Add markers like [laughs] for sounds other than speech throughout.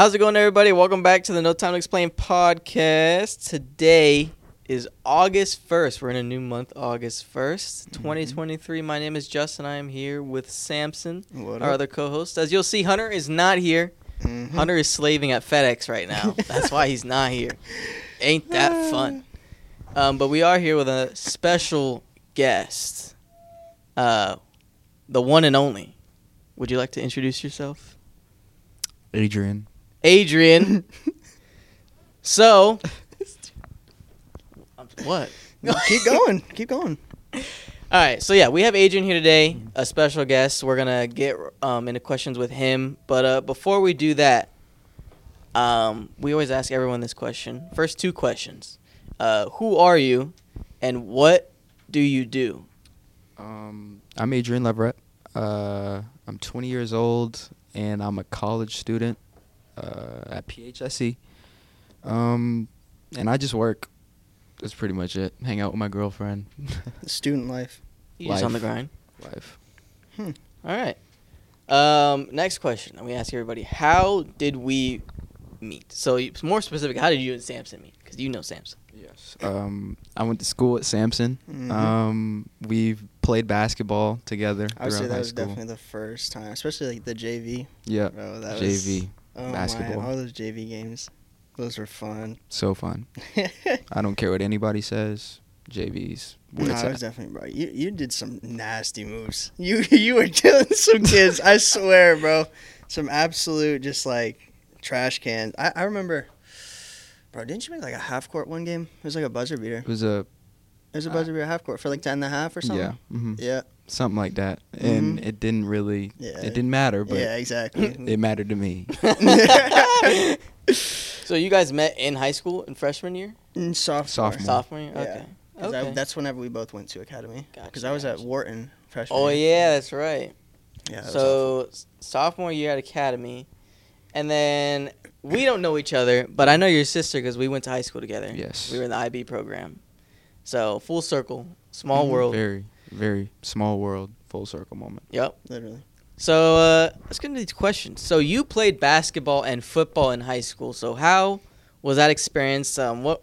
How's it going, everybody? Welcome back to the No Time to Explain podcast. Today is August 1st. We're in a new month, August 1st, Mm-hmm. 2023. My name is Justin. I am here with Samson, What our up? other co host. As you'll see, Hunter is not here. Mhm. Hunter is slaving at FedEx right now. [laughs] That's why he's not here. Ain't that [sighs] fun? Um, but we are here with a special guest, uh, the one and only. Would you like to introduce yourself? Adrian. Adrian. [laughs] so, what? [laughs] No, keep going. Keep going. All right, so yeah, we have Adrian here today, a special guest. We're gonna get um, into questions with him, but uh, before we do that, um, we always ask everyone this question. First two questions: uh, Who are you, and what do you do? Um, I'm Adrian Leverette. Uh, I'm 20 years old, and I'm a college student uh, at PHSC. Um, and I just work. That's pretty much it. Hang out with my girlfriend. [laughs] Student life. You just on the grind. Life. All right. Um, next question. We ask everybody: How did we meet? So, more specific, how did you and Samson meet? Because you know Samson. Yes. Um, I went to school at Samson. Mhm. Um, we've played basketball together I would say that high was school. definitely the first time, especially like the JV. yeah. Bro, that JV. Was, oh basketball. My, all those JV games, those were fun. [laughs] So fun. [laughs] I don't care what anybody says. JV's where no, I at. definitely bro. You you did some nasty moves. [laughs] You you were killing some kids. I swear, bro. Some absolute just like trash can. I, I remember, bro. Didn't you make like a half court one game? It was like a buzzer beater. It was a It was a Uh, buzzer beater half court for like ten and a half or something. yeah. hmm Yeah. Something like that and Mhm. it didn't really Yeah. it didn't matter but yeah. Exactly. [laughs] it mattered to me [laughs] so you guys met in high school in freshman year, In sophomore. Sophomore. sophomore year. Yeah. Okay. 'Cause I- Okay. that's whenever we both went to academy. Gotcha, Because I was at. Wharton freshman. oh year. yeah, that's right. Yeah. that so s- sophomore year at academy, and then we don't know each other, but I know your sister because we went to high school together. yes We were in the IB program. So full circle, small Mhm. world. very very small world full circle moment Yep. literally. So uh, let's get into these questions. So you played basketball and football in high school. So how was that experience? Um, what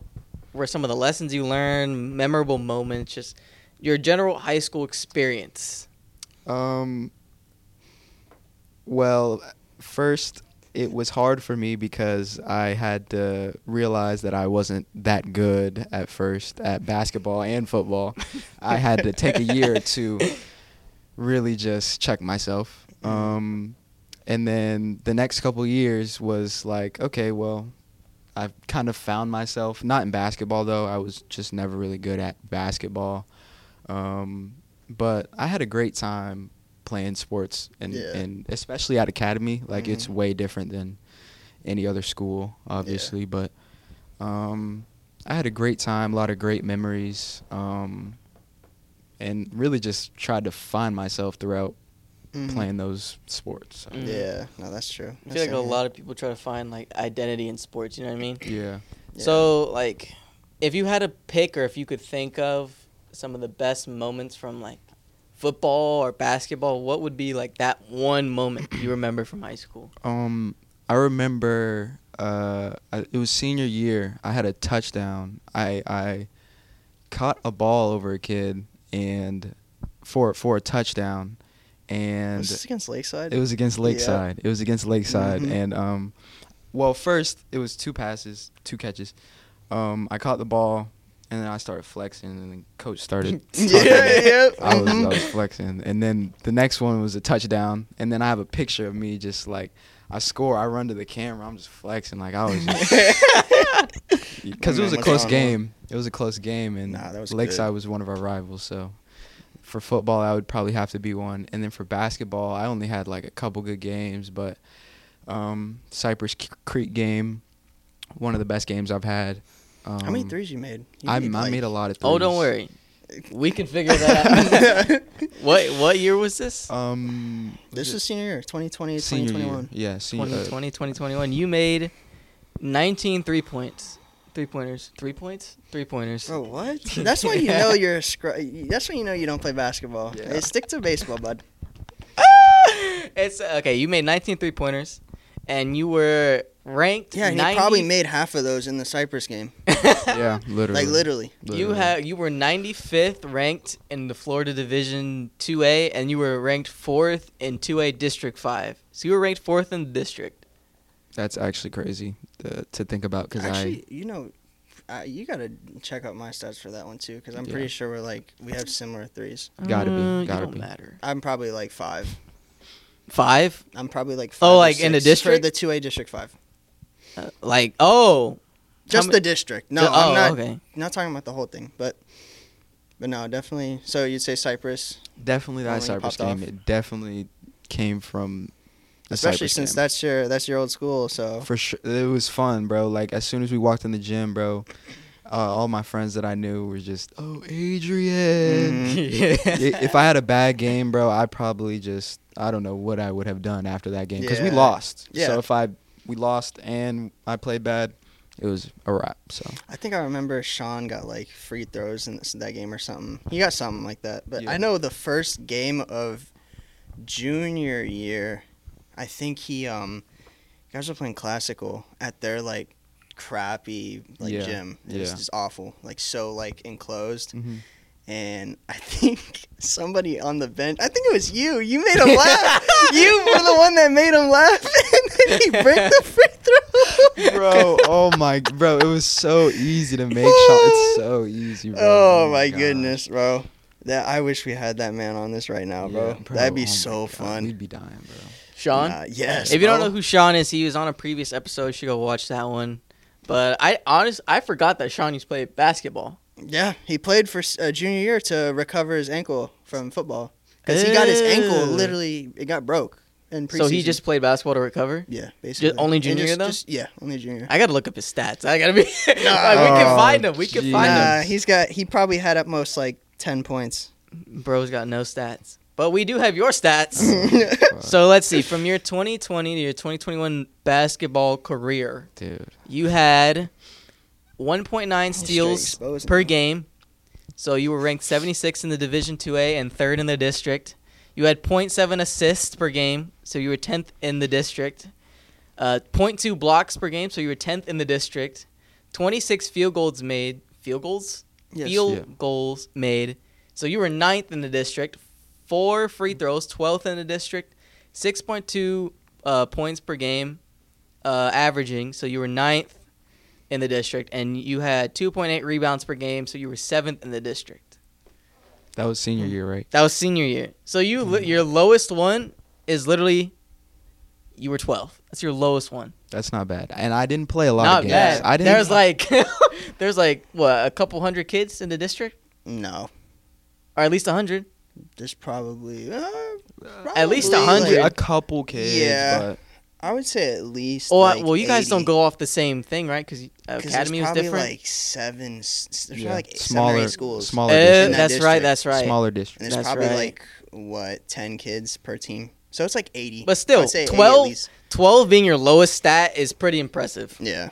were some of the lessons you learned? Memorable moments? Just your general high school experience. um well first it was hard for me because I had to realize that I wasn't that good at first at basketball and football. I had to take a year to really just check myself. Um, and then the next couple years was like, okay, well, I've kind of found myself, not in basketball though. I was just never really good at basketball. Um, but I had a great time playing sports and, Yeah. and especially at academy. Like it's Mhm. way different than any other school, obviously. But um, I had a great time, a lot of great memories, um, and really just tried to find myself throughout Mhm. playing those sports. So, Mm. Yeah. No, that's true. I feel like a lot of people try to find like identity in sports. You know what I mean? Yeah. So like, if you had a pick, or if you could think of some of the best moments from like football or basketball, what would be like that one moment you remember from high school? Um, I remember uh, I- it was senior year. I had a touchdown. I I caught a ball over a kid and for for a touchdown, and Was this against Lakeside? it was against Yeah. Lakeside. It was against Lakeside, Mhm. and um, well, first it was two passes, two catches. Um, I caught the ball, and then I started flexing, and then coach started. [laughs] yeah. talking. Yeah. I was I was flexing, and then the next one was a touchdown, and then I have a picture of me just like I score, I run to the camera, I'm just flexing like I was just [laughs] [laughs] because it was a close game. It was a close game, and Nah, that was Lakeside good. was one of our rivals. So for football, I would probably have to be one, and then for basketball, I only had like a couple good games, but um, Cypress C- Creek game, one of the best games I've had. Um, How many threes you made? You I, made, I like- made a lot of threes. Oh, don't worry. [laughs] We can figure that out. [laughs] what what year was this? Um, This was was senior year, 2020, senior 2021. year. Yeah, senior. 2020, 2021. You made 19 three points. Three pointers. Three points? Three pointers. Bro, what? [laughs] That's when you know you're a scr- That's when you know you don't play basketball. Yeah. Hey, stick to baseball, bud. it's okay. You made 19 three pointers, and you were ranked. Yeah, and he probably made half of those in the Cypress game. [laughs] Yeah, literally. Like literally. You Literally. had you were 95th ranked in the Florida Division 2A, and you were ranked fourth in 2A District 5. So you were ranked fourth in the district. That's actually crazy to, to think about because I Actually, you know, uh, you gotta check out my stats for that one too, because I'm Yeah. pretty sure we're like we have similar threes. Gotta be, Uh, gotta don't be. matter. I'm probably like five. Five? I'm probably like Oh, five or like in the district? for the two A district five. Uh, like oh, Just ma- the district. No, Ju- I'm oh, not okay. not talking about the whole thing, but but no, definitely. So you'd say Cypress, definitely that When you Cypress popped game. off. It definitely came from the especially Cypress since game. that's your that's your old school. So For sure, it was fun, bro. Like as soon as we walked in the gym, bro, uh, all my friends that I knew were just, "Oh, Adrian." [laughs] I- if I had a bad game, bro, I probably just I don't know what I would have done after that game because we Yeah. lost. Yeah. So if I we lost and I played bad, it was a wrap. So I think I remember Sean got like free throws in this, that game or something. He got something like that. But Yeah. I know the first game of junior year, I think he um guys were playing classical at their like crappy like Yeah, gym. It was yeah. just awful. Like so like enclosed. Mhm. And I think [laughs] somebody on the bench I think it was you. You made him laugh. [laughs] you were the one that made him laugh [laughs] and then he break the free throw. bro, oh my, bro, it was so easy to make shot. It's so easy, bro. Oh, oh my gosh. goodness, bro. That I wish we had that man on this right now, bro. Yeah, That'd be oh so fun. We'd be dying, bro. Sean. Nah, yes. if you don't know who Sean is, he was on a previous episode. You should go watch that one. But I honest, I forgot that Sean used to play basketball. Yeah, he played for uh, junior year to recover his ankle from football because he got his ankle literally it got broke in preseason. So he just played basketball to recover. yeah, basically only junior just- year, though? just- yeah, only junior. I gotta look up his stats. I gotta be. [laughs] like, we can find him. We can geez. find Nah, him. he's got he probably had at most like ten points. Bro's got no stats, but we do have your stats. [laughs] So let's see. From your 2020 to your 2021 basketball career, dude. you had 1.9 steals per him. game. So you were ranked 76 in the Division 2A and third in the district. You had 0.7 assists per game, so you were 10th in the district. Uh, 0.2 blocks per game, so you were 10th in the district. 26 field goals made. Field goals? Yes. Field Yeah. goals made. So you were ninth in the district. Four free throws, 12th in the district. 6.2 uh, points per game uh, averaging, so you were ninth in the district. And you had 2.8 rebounds per game, so you were seventh in the district. That was senior year, right? That was senior year. So you li- your lowest one is literally you were 12th. That's your lowest one. That's not bad. And I didn't play a lot Not of games. bad. I didn't. There's [laughs] like [laughs] there's like what a couple hundred kids in the district, No, or at least a hundred. there's probably uh, At least probably, 100. a couple kids. Yeah. But I would say at least. Oh, like well, you guys don't go off the same thing, right? Because academy was probably different. like seven. There's yeah, like seven or smaller eight schools. Smaller Uh, districts. that that's right. district. That's right. Smaller and districts. there's That's probably right. like what ten kids per team. So it's like eighty. But still, I'd say 12 12 being your lowest stat is pretty impressive. Yeah,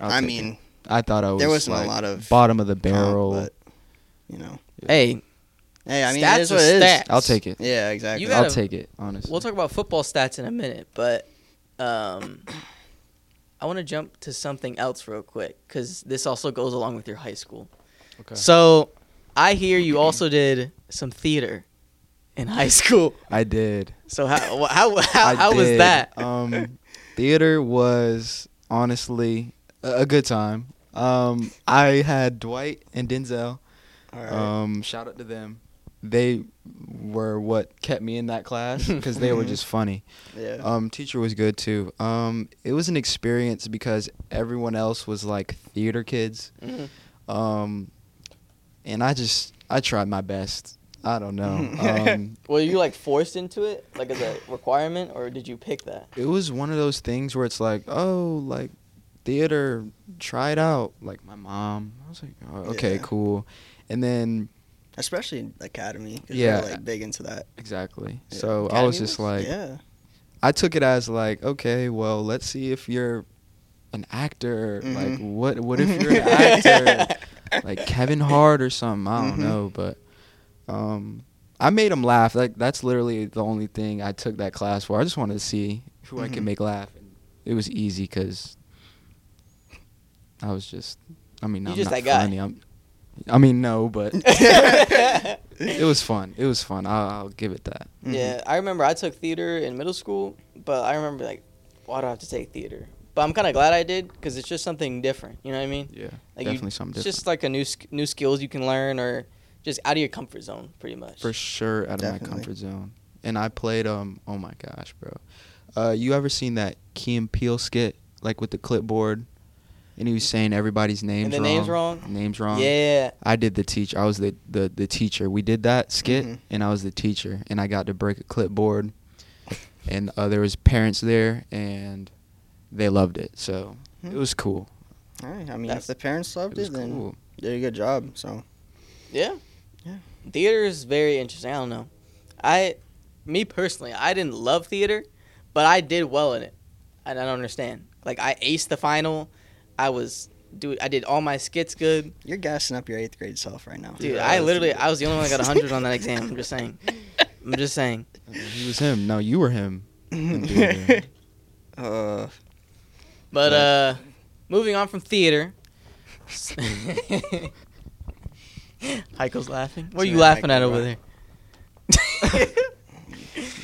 I'll I mean, it. I thought I was. there wasn't like, a lot of bottom of the comp, barrel. but you know, Hey, hey, I mean, Stats it is what it is. stats. I'll take it. Yeah, exactly. Gotta- I'll take it. Honestly. we'll talk about football stats in a minute, but um, I want to jump to something else real quick because this also goes along with your high school. Okay. So I hear you also did some theater in high [laughs] school. I did. So how how [laughs] how, how was that? Um, theater was honestly a, a good time. Um, I had Dwight and Denzel. All right. Um, shout out to them. They were what kept me in that class [laughs] because they were just funny. yeah. Um, teacher was good too. Um, it was an experience because everyone else was like theater kids. Mhm. Um, and I just I tried my best. I don't know. [laughs] Um, [laughs] Were you like forced into it, like as a requirement, or did you pick that? it was one of those things where it's like, oh, like theater, try it out. Like my mom, I was like, oh, okay, Yeah. cool. And then Especially in academy. Yeah. Like big into that. exactly. Yeah. So I was just was- like, yeah. I took it as like, okay, well, let's see if you're an actor. Like, Mhm. what what if you're an [laughs] actor? [laughs] like Kevin Hart or something. I don't Mhm. know, but um, I made him laugh. Like that's literally the only thing I took that class for. I just wanted to see who I Mhm. can make laugh. And it was easy because I was just. I mean, You I'm just not that guy. funny. I'm, I mean, no, but [laughs] it was fun. It was fun. I'll, I'll give it that. Mhm. Yeah, I remember I took theater in middle school, but I remember like, why do I have to take theater? But I'm kind of glad I did because it's just something different. You know what I mean? Yeah, Like you- definitely something It's different. just like a new sk- new skills you can learn, or just out of your comfort zone, pretty much. For sure, out of my comfort zone. And I played. Um. Oh my gosh, bro. Uh, you ever seen that Key and Peele skit, like with the clipboard, and he was saying everybody's names and the wrong. names wrong? Names wrong. Yeah. I did the teacher. I was the, the, the teacher. We did that skit, Mhm. and I was the teacher, and I got to break a clipboard, and uh, there was parents there, and they loved it. So Hmm. it was cool. All right. I mean, That's- if the parents loved was it, then cool. did a good job. So Yeah. Yeah. Theater is very interesting. I don't know. I, me personally, I didn't love theater, but I did well in it. And I don't understand. Like I aced the final. I was dude. I did all my skits good. you're gassing up your eighth grade self right now. Dude, Yeah, I literally, good. I was the only one that got hundred on that exam. I'm just saying. [laughs] I'm just saying. He was him. No, you were him. [laughs] uh, But Right. uh, moving on from theater. [laughs] Heiko's laughing. What are you laughing Heiko, at over bro. there?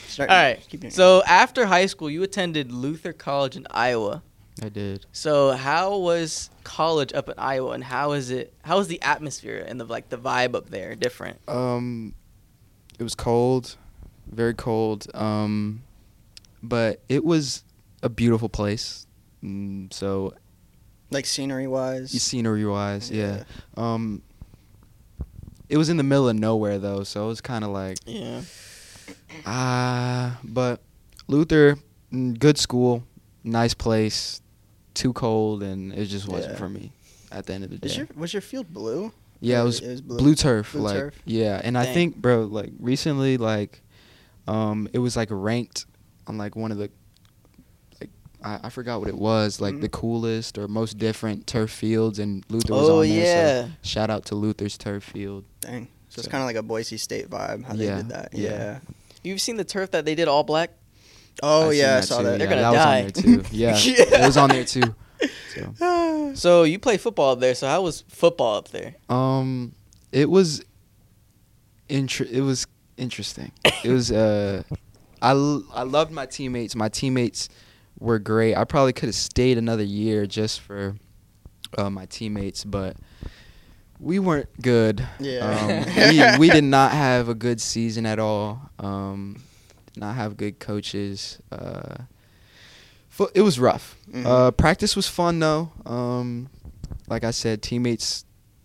start, All right. keep doing it. So after high school, you attended Luther College in Iowa. I did. So how was college up in Iowa, and how is it? How was the atmosphere and the like the vibe up there different? Um, it was cold, very cold. Um, but it was a beautiful place. Mm, so like scenery wise. scenery wise, yeah. Um, it was in the middle of nowhere though, so it was kind of like Yeah. ah. but Luther, mm, good school, nice place. Too cold, and it just wasn't Yeah. for me. At the end of the day, Is your was your field blue? yeah, it was, it was blue, blue? turf. Blue like turf? yeah, and I think, bro, like recently, like, um, it was like ranked on like one of the, like I, I forgot what it was, like Mhm. the coolest or most different turf fields, and Luther was Oh on there. yeah. So shout out to Luther's turf field. Dang. So, it's kind of like a Boise State vibe how Yeah, they did that. yeah. Yeah. You've seen the turf that they did all black? Oh seen yeah, I saw too. that. They're yeah, gonna that die. was on there too. [laughs] Yeah, Yeah. it was on there too. So, [laughs] So you play football up there. So how was football up there? um, it was, inter- It was interesting. It was uh, [laughs] I l- I loved my teammates. My teammates were great. I probably could have stayed another year just for uh, my teammates, but we weren't good. Yeah. Um, we we did not have a good season at all. Um, did not have good coaches. Uh, fo- it was rough. Mhm. Uh, practice was fun though. Um, like I said, teammates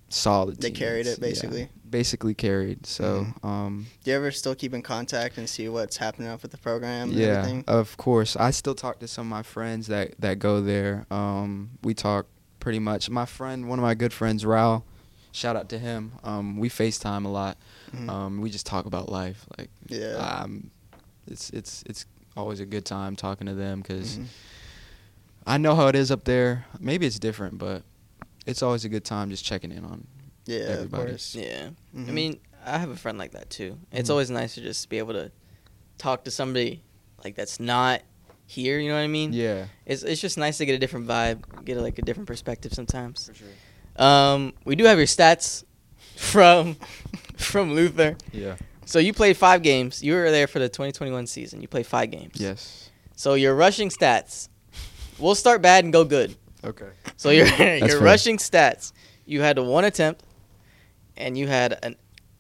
solid. They carried it, teammates. Yeah, basically? basically carried. So Mhm. um, Do you ever still keep in contact and see what's happening up with the program and yeah, everything? of course. I still talk to some of my friends that that go there. Um, we talk pretty much. My friend, one of my good friends, Raul. Shout out to him. Um, we FaceTime a lot. Mhm. Um, we just talk about life. Like, yeah. um, it's it's it's always a good time talking to them because Mhm. I know how it is up there. Maybe it's different, but it's always a good time just checking in on. Yeah, everybody. of course. Yeah. I Mhm. mean, I have a friend like that too. It's Mhm. always nice to just be able to talk to somebody like that's not here. You know what I mean? Yeah, It's it's just nice to get a different vibe, get like a different perspective sometimes. for sure. Um, we do have your stats [laughs] from from Luther. Yeah. So you played five games. You were there for the 2021 season. You played five games. Yes. So your rushing stats. We'll start bad and go good. Okay. So your [laughs] your fair. rushing stats. You had one attempt, and you had a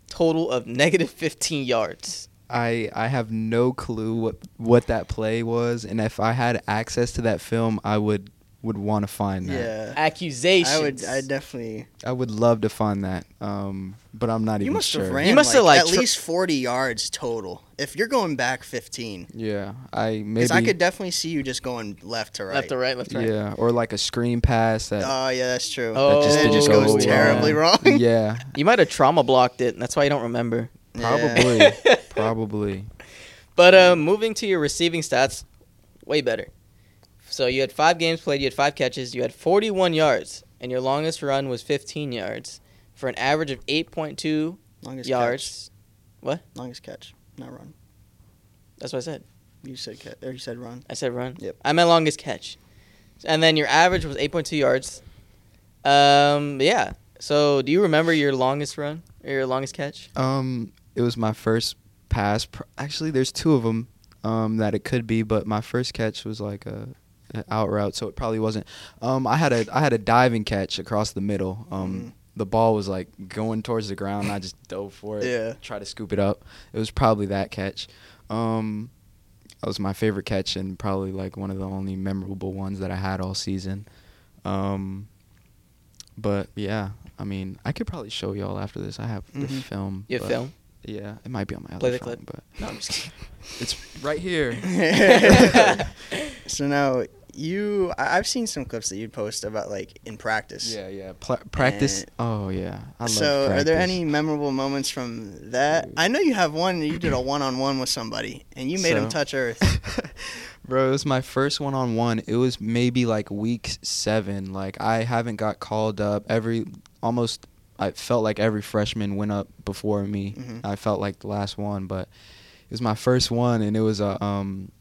total of negative 15 yards. I I have no clue what what that play was, and if I had access to that film, I would would want to find that. Yeah. Accusations. I would. I definitely. I would love to find that. Um, but I'm not You even must sure. have ran. You must have, like, at tr- least forty yards total. If you're going back fifteen, Yeah, I maybe. because I could definitely see you just going left to right. left to right, left to right. Yeah, or like a screen pass that. Oh yeah, that's true. Oh, and it just didn't goes go terribly wrong. yeah, [laughs] You might have trauma blocked it, and that's why you don't remember. probably, [laughs] probably. But uh, moving to your receiving stats, way better. So you had five games played, you had five catches, you had 41 yards, and your longest run was 15 yards for an average of 8.2 Longest yards. Catch. Longest catch, not run. That's what I said. You said catch, or you said run. I said run. Yep. I meant longest catch. and then your average was 8.2 yards. Um, yeah. So, do you remember your longest run or your longest catch? Um, it was my first pass. Actually, there's two of them um, that it could be, but my first catch was like a, a out route, so it probably wasn't. Um, I had a I had a diving catch across the middle. Um, Mhm. the ball was like going towards the ground. And I just dove for it. Yeah. Try to scoop it up. It was probably that catch. Um, that was my favorite catch and probably like one of the only memorable ones that I had all season. Um, but yeah, I mean, I could probably show y'all after this. I have the Mhm. film. You film? Yeah, it might be on my other Play the phone, clip. but No, I'm just kidding. [laughs] it's right here. [laughs] so now you, I've seen some clips that you'd post about like in practice. yeah, yeah. Pla- practice. And- oh yeah, I love so, are there any memorable moments from that? I know you have one. You did a [clears throat] one-on-one with somebody, and you made him touch earth. [laughs] Bro, it was my first one on one. It was maybe like week seven. Like I haven't got called up every almost. I felt like every freshman went up before me. Mhm. I felt like the last one, but it was my first one, and it was a um,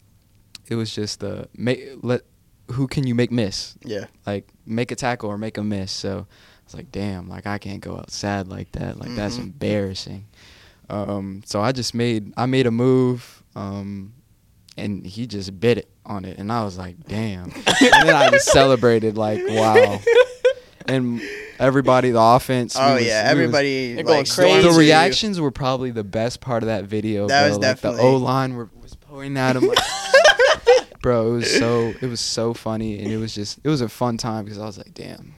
it was just a make let who can you make miss Yeah. like make a tackle or make a miss. So I was like, damn, like I can't go out sad like that. Like that's Mhm. embarrassing. Um, so I just made I made a move, um, and he just bit it on it, and I was like, damn. [laughs] and then I just celebrated like, wow. And everybody, the offense. Oh was- yeah, we was- everybody They're going like crazy. the reactions were probably the best part of that video. That bro. was like definitely- the O line were was pointing at him. Like, [laughs] bro, it was so [laughs] it was so funny, and it was just it was a fun time because I was like, damn.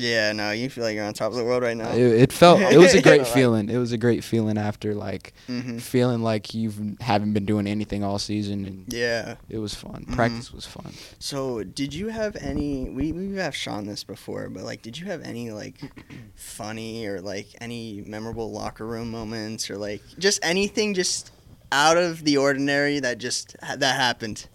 Yeah, no, you feel like you're on top of the world right now. It, it felt it was a [laughs] great feeling. It was a great feeling after like hmm feeling like you haven't been doing anything all season, and Yeah. it was fun. Mhm. Practice was fun. So, did you have any? We we have Sean this before, but like, did you have any like funny or like any memorable locker room moments or like just anything just out of the ordinary that just that happened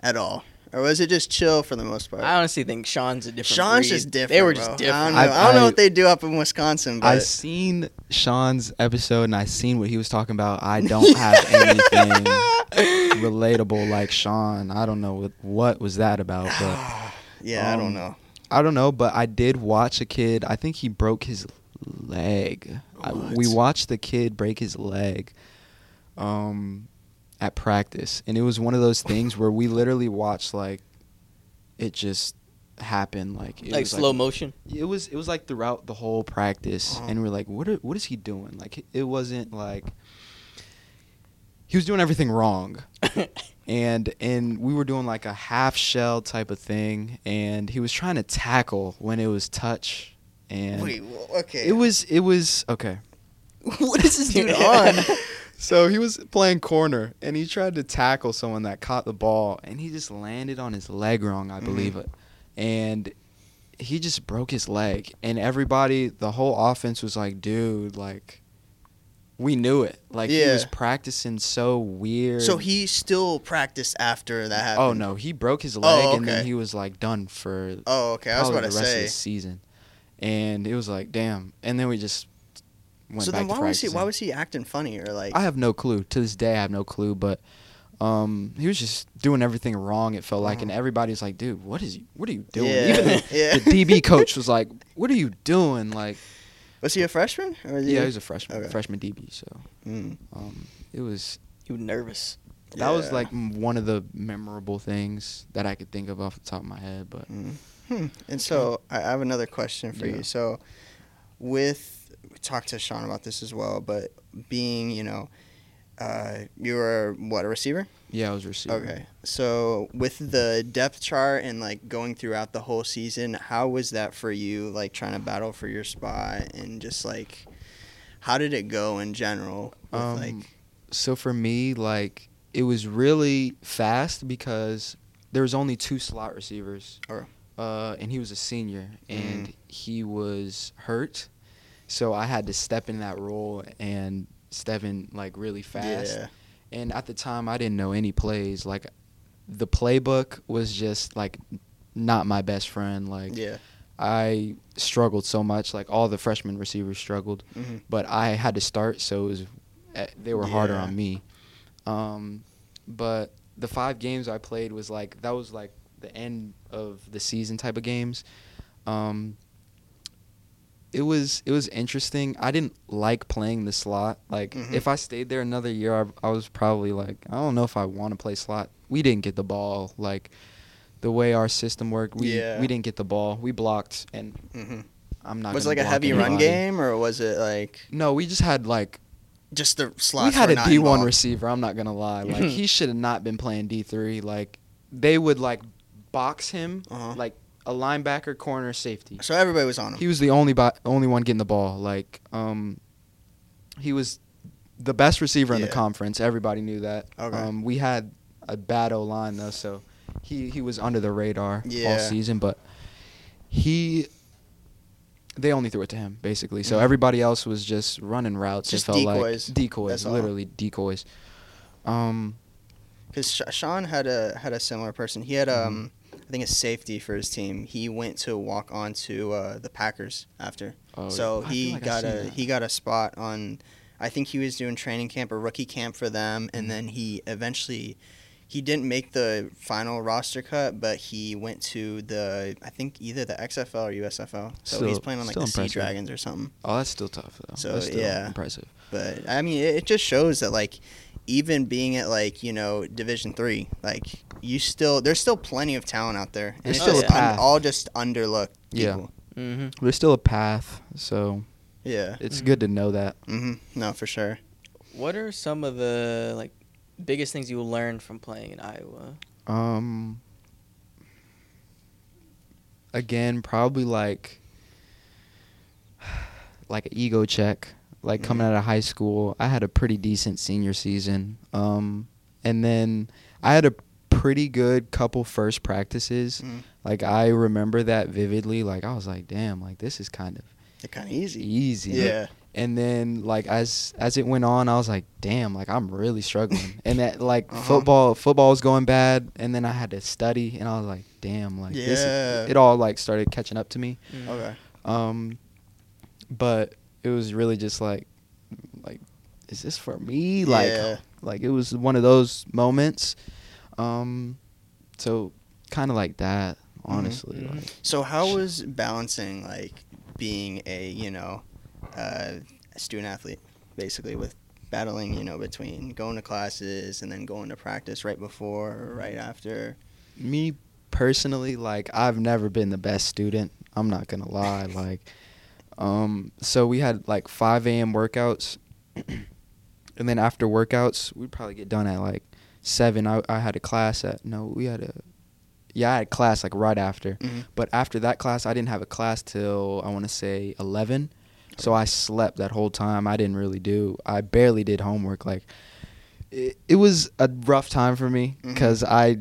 at all, or was it just chill for the most part? I honestly think Sean's a different. Sean's breed. just different. They were bro. just I different. don't know. I- I, don't know I- what they do up in Wisconsin, But I but seen Sean's episode and I seen what he was talking about. I don't have [laughs] anything relatable like Sean. I don't know what, what was that about, but [sighs] yeah, I Um, don't know. I don't know. But I did watch a kid. I think he broke his leg. I, we watched the kid break his leg, um, at practice, and it was one of those things where we literally watched like it just happen. Like it like was slow motion. it was it was like throughout the whole practice, Uh-huh. and we're like, what are, what is he doing? Like it wasn't like he was doing everything wrong, [laughs] and and we were doing like a half shell type of thing, and he was trying to tackle when it was touch, and Wait, okay. it was it was okay. [laughs] what is this dude on? [laughs] So he was playing corner, and he tried to tackle someone that caught the ball, and he just landed on his leg wrong, I Mhm. believe it, and he just broke his leg, and everybody, the whole offense was like, "Dude, like." We knew it. Like he was practicing so weird. So he still practiced after that happened. Oh no, he broke his leg and okay. then he was like done for Oh, okay. I was about to the rest say. of the season. And it was like, damn. And then we just So then, why was he? Why was he acting funny or like? I have no clue. To this day, I have no clue. But um, he was just doing everything wrong. It felt like, and Uh-huh. everybody's like, "Dude, what is? What are you doing?" Yeah. Even the, [laughs] Yeah. the DB coach was like, "What are you doing?" Like, was he a freshman? Or was yeah, he was a freshman, Okay. freshman DB. So Mm. um, it was You were nervous. that was like one of the memorable things that I could think of off the top of my head. But Mm. Hmm. And so I have another question for Yeah. you. So, with talked to Sean about this as well, but being you know, uh, you were what a receiver? yeah, I was receiver. Okay. So with the depth chart and like going throughout the whole season, how was that for you? Like trying to battle for your spot and just like, how did it go in general? With Um, like, so for me, like it was really fast because there was only two slot receivers, Alright. uh, and he was a senior, and Mm. he was hurt, so I had to step in that role and step in like really fast. yeah, And at the time, I didn't know any plays. Like the playbook was just like not my best friend. Like yeah. I struggled so much. Like all the freshman receivers struggled hmm but I had to start, so it was eh, they were harder on me. Um, but the five games I played was like that was like the end of the season type of games. Um, it was it was interesting. I didn't like playing the slot. Like Mhm. if I stayed there another year, I, I was probably like, I don't know if I want to play slot. We didn't get the ball like the way our system worked. We Yeah. we didn't get the ball. We blocked, and hmm I'm not. Was it like a heavy run game, or was it like No, we just had like just the slots? we had a D one receiver. I'm not gonna lie. Like [laughs] he should have not been playing D three. Like they would like box him Uh-huh. like a linebacker, corner, safety. So everybody was on him. He was the only bo- only one getting the ball. Like um, he was the best receiver in the conference. Everybody knew that. Okay. Um, we had a bad O line though, so he he was under the radar all season. But he. They only threw it to him, basically. So Mhm. everybody else was just running routes. Just decoys. like decoys, That's all. literally decoys. Um, Because Sean had a had a similar person. He had Mm-hmm. I think a safety for his team. He went to walk on to uh, the Packers after. oh, so I feel he like got a that. he got a spot on. I think he was doing training camp or rookie camp for them, Mm-hmm. and then he eventually he didn't make the final roster cut, but he went to the I think either the XFL or USFL. So he's playing on like still the Sea. Dragons or something. Oh, that's still tough though. So, that's still yeah. impressive. But I mean, it, it just shows that like even being at like you know Division three, like you still there's still plenty of talent out there, and There's it's still just a un- path. all just underlooked. Yeah. Mm-hmm. There's still a path, so yeah. it's Mhm. good to know that. mm-hmm. No, for sure. What are some of the like biggest things you learned from playing in Iowa? Um, again, probably like [sighs] like an ego check. Like coming Mhm. out of high school, I had a pretty decent senior season. Um, and then I had a pretty good couple first practices. Mhm. Like I remember that vividly. Like I was like, damn, like this is kind of They're kind of easy. easy. Yeah. And then like as as it went on, I was like, damn, like I'm really struggling. [laughs] and that like Uh-huh. football football was going bad, and then I had to study, and I was like, damn, like this. Yeah. Is, it all like started catching up to me. Mm. Okay. Um, but it was really just like, like, is this for me? Like, Yeah. like it was one of those moments. Um, so kind of like that, honestly. Mhm. Like, So how was balancing like being a you know uh, student athlete basically with battling you know between going to classes and then going to practice right before or right after? me personally, like I've never been the best student. I'm not gonna lie. Like, um, so we had like 5 a.m. workouts, [clears throat] and then after workouts, we'd probably get done at like seven. I I had a class at no, we had a yeah, I had class like right after. Mhm. But after that class, I didn't have a class till I want to say 11. So I slept that whole time. I didn't really do. I barely did homework. Like it, it was a rough time for me because I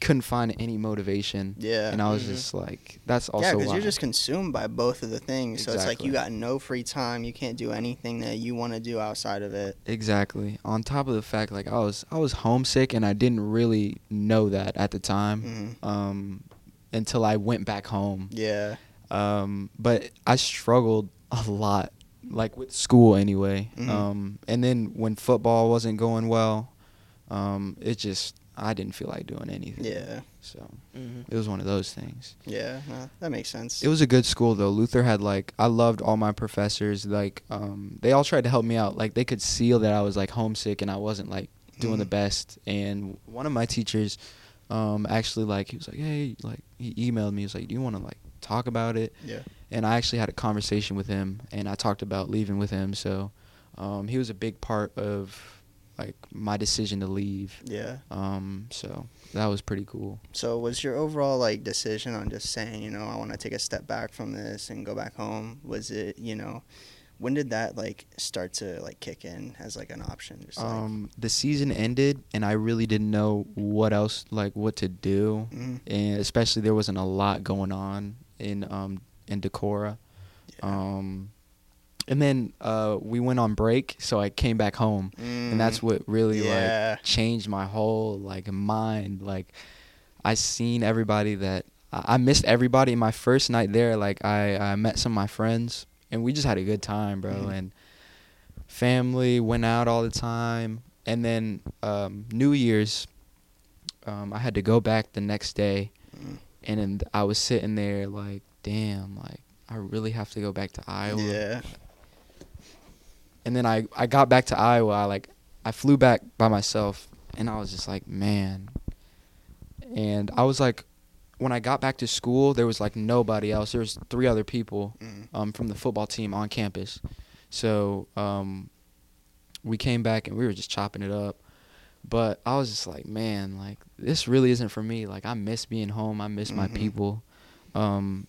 couldn't find any motivation. Yeah. And I was Mhm. just like, that's also yeah, because you're just consumed by both of the things. So it's like you got no free time. You can't do anything that you want to do outside of it. exactly. On top of the fact, like I was, I was homesick, and I didn't really know that at the time. hmm Um, until I went back home. Yeah. um, but I struggled a lot, like with school anyway. Mhm. Um, and then when football wasn't going well, um, it just I didn't feel like doing anything. Yeah. So Mm-hmm. it was one of those things. Yeah. No, that makes sense. It was a good school though. Luther had like I loved all my professors. Like um, they all tried to help me out. Like they could see that I was like homesick and I wasn't like doing the Mhm. best. And one of my teachers, um, actually like he was like, hey, like he emailed me. He was like, do you want to like talk about it? Yeah. and I actually had a conversation with him, and I talked about leaving with him. So um, he was a big part of like my decision to leave. Yeah. Um, so that was pretty cool. So was your overall like decision on just saying, you know, I want to take a step back from this and go back home? Was it, you know, when did that like start to like kick in as like an option? Just like, Um, the season ended, and I really didn't know what else, like what to do, mhm. and especially there wasn't a lot going on in um in Decorah. Yeah. Um, and then uh, we went on break, so I came back home. and that's Mm. what really Yeah. like changed my whole like mind like i seen everybody that i I missed everybody my first night there like i i met some of my friends and we just had a good time bro Mhm. and family went out all the time and then um new year's um i had to go back the next day and then I was sitting there like, damn, like I really have to go back to Iowa. Yeah. And then I I got back to Iowa. I like I flew back by myself, and I was just like, man. And I was like, when I got back to school, there was like nobody else. There was three other people Mm. um, from the football team on campus. So um, we came back and we were just chopping it up. But I was just like, man, like this really isn't for me. Like I miss being home. I miss my Mhm. people. Um,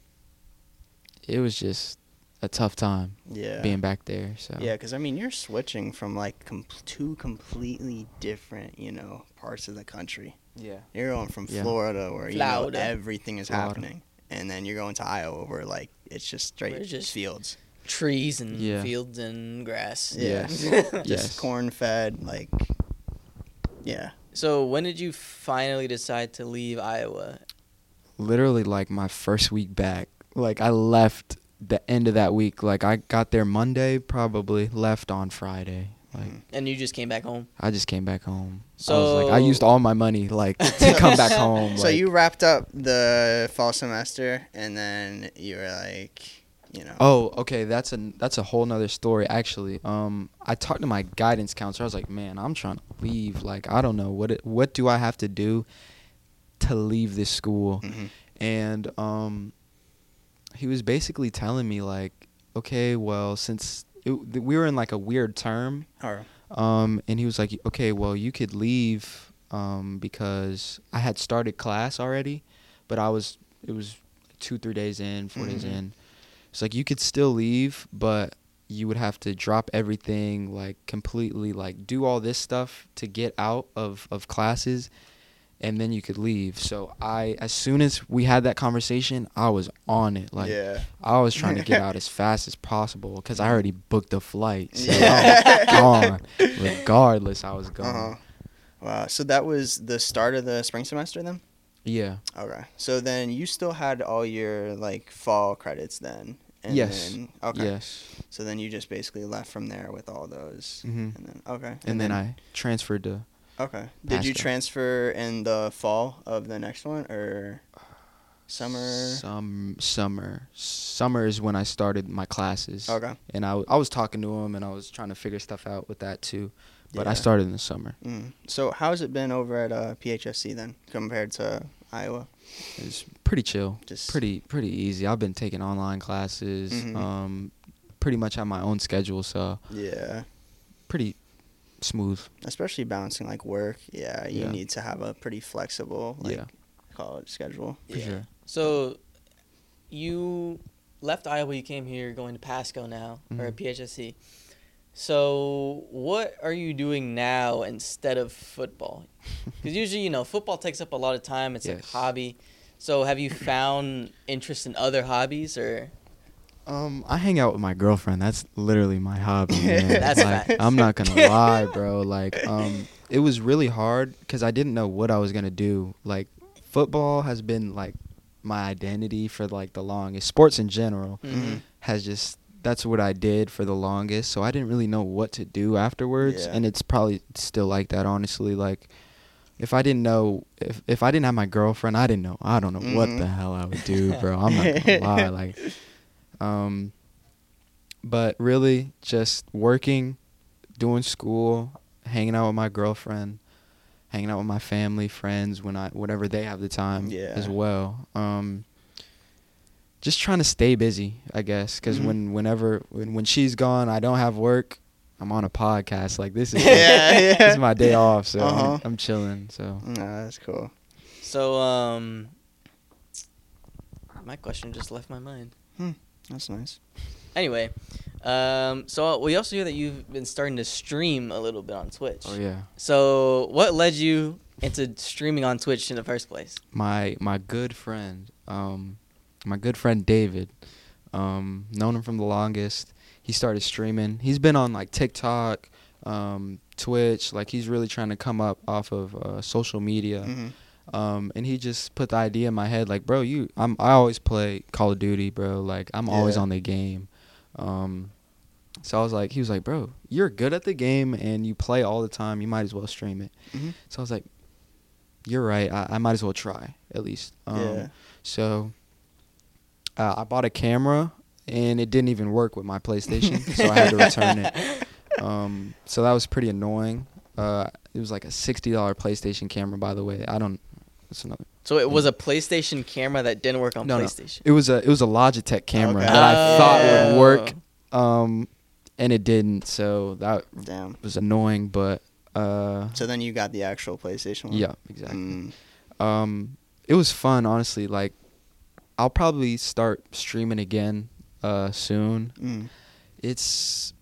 it was just a tough time Yeah. being back there. So Yeah, because I mean, you're switching from like com- two completely different, you know, parts of the country. yeah, You're going from Yeah. Florida, where you know everything is Florida. happening, and then you're going to Iowa, where like it's just straight it's just- fields. Trees and Yeah. fields and grass. Yeah. Yes. [laughs] [laughs] Just Yes. corn fed, like. Yeah. So when did you finally decide to leave Iowa? literally like my first week back. Like I left the end of that week. Like I got there Monday, probably left on Friday. Like Mhm. And you just came back home. I just came back home. So I was like I used all my money like [laughs] to come back home. So like- you wrapped up the fall semester, and then you were like, you know. Oh, okay. That's a that's a whole nother story. Actually, um, I talked to my guidance counselor. I was like, man, I'm trying to leave. Like, I don't know what it, what do I have to do to leave this school? Mhm. And um, he was basically telling me like, okay, well, since it, we were in like a weird term, Or- um, and he was like, okay, well, you could leave um, because I had started class already, but I was it was two three days in, 4 days Mhm. in. It's like you could still leave, but you would have to drop everything, like completely, like do all this stuff to get out of of classes, and then you could leave. So I, as soon as we had that conversation, I was on it. Like yeah. I was trying to get [laughs] out as fast as possible because I already booked a flight. So Yeah. I was gone. Regardless, I was gone. Uh-huh. Wow. So that was the start of the spring semester then? Yeah. Okay. So then you still had all your like fall credits then? And Yes. Then, okay. Yes. So then you just basically left from there with all those. hmm And then okay. And, then, I transferred to Okay. Did you transfer in the fall of the next one or summer? Some summer. Summer is when I started my classes. Okay. And I, w- I was talking to him and I was trying to figure stuff out with that too. But I started in the summer. Mm. So how's it been over at uh, PHSC then compared to Iowa? It's pretty chill. Just Pretty pretty easy. I've been taking online classes. Mm-hmm. Um, pretty much on my own schedule, so Yeah. pretty smooth. Especially balancing like work. Yeah, you Yeah. need to have a pretty flexible like yeah, college schedule. for Yeah. sure. So you left Iowa, you came here going to Pasco now or Mhm. PHSC. So what are you doing now instead of football? [laughs] Because usually, you know, football takes up a lot of time. It's like a hobby. So have you found interest in other hobbies or? Um, I hang out with my girlfriend. That's literally my hobby. [laughs] Man. That's like, facts. I'm not gonna [laughs] lie, bro. Like, um, it was really hard because I didn't know what I was gonna do. Like, football has been like my identity for like the longest. Sports in general Mhm. has just that's what I did for the longest. So I didn't really know what to do afterwards, Yeah. and it's probably still like that. Honestly, like. If I didn't know, if if I didn't have my girlfriend, I didn't know. I don't know what Mhm. the hell I would do, bro. I'm not gonna [laughs] lie. Like, um, but really, just working, doing school, hanging out with my girlfriend, hanging out with my family, friends when I whenever they have the time Yeah. as well. Um, just trying to stay busy, I guess, because Mhm. when whenever when when she's gone, I don't have work. I'm on a podcast. Like this is [laughs] Yeah, yeah. this is my day off, so I'm- Uh-huh. I'm chilling. So No, that's cool. So um, my question just left my mind. That's nice. Anyway, um, so we also hear that you've been starting to stream a little bit on Twitch. oh yeah. So what led you into streaming on Twitch in the first place? my my good friend, um, my good friend David, um, known him from the longest. He started streaming. He's been on like TikTok, um, Twitch. Like he's really trying to come up off of uh, social media. Mhm. Um, and he just put the idea in my head, like, bro, you, I'm, I always play Call of Duty, bro. Like I'm always on the game. Um, so I was like, he was like, bro, you're good at the game and you play all the time. You might as well stream it. Mhm. So I was like, you're right. I, I might as well try at least. Um, Yeah. So uh, I bought a camera and it didn't even work with my PlayStation, so I had to return it. [laughs] Um, so that was pretty annoying. Uh, it was like a sixty dollar PlayStation camera, by the way. I don't. That's another. So it was a PlayStation camera that didn't work on No, no. PlayStation. It was a it was a Logitech camera Okay. that I thought would Oh. work, um, and it didn't. So that Damn. was annoying. But uh, So then you got the actual PlayStation one. yeah, exactly. Mm. Um, it was fun, honestly. Like, I'll probably start streaming again uh, soon. Mm. It's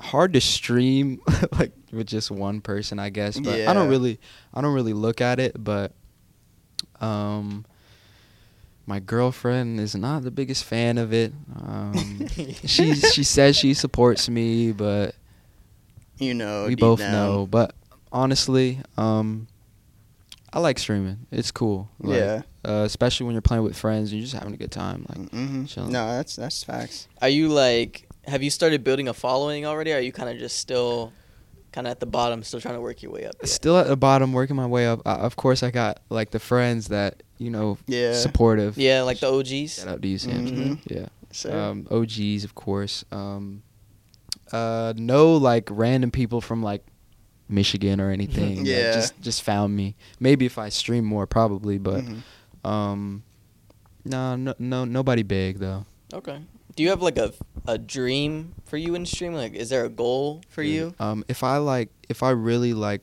hard to stream [laughs] like with just one person, I guess. But I don't really, I don't really look at it. But um, my girlfriend is not the biggest fan of it. Um, [laughs] she she says she supports me, but You know. we both down. know. But honestly, um, I like streaming. It's cool. Like, yeah. Uh, especially when you're playing with friends and you're just having a good time. Like, hmm. No, that's that's facts. Are you like? Have you started building a following already? Or are you kind of just still, kind of at the bottom, still trying to work your way up? still at the bottom, working my way up. Uh, of course, I got like the friends that you know, Yeah. supportive. Yeah, like the OGs. Shout out to you, Sam. Mhm. Yeah. So Um, OGs, of course. Um, uh, no like random people from like Michigan or anything. [laughs] Yeah. just just found me. Maybe if I stream more, probably, but mhm. um, no, no, no, nobody big though. Okay. Do you have like a a dream for you in streaming? Like, is there a goal for you? Um, if I like, if I really like,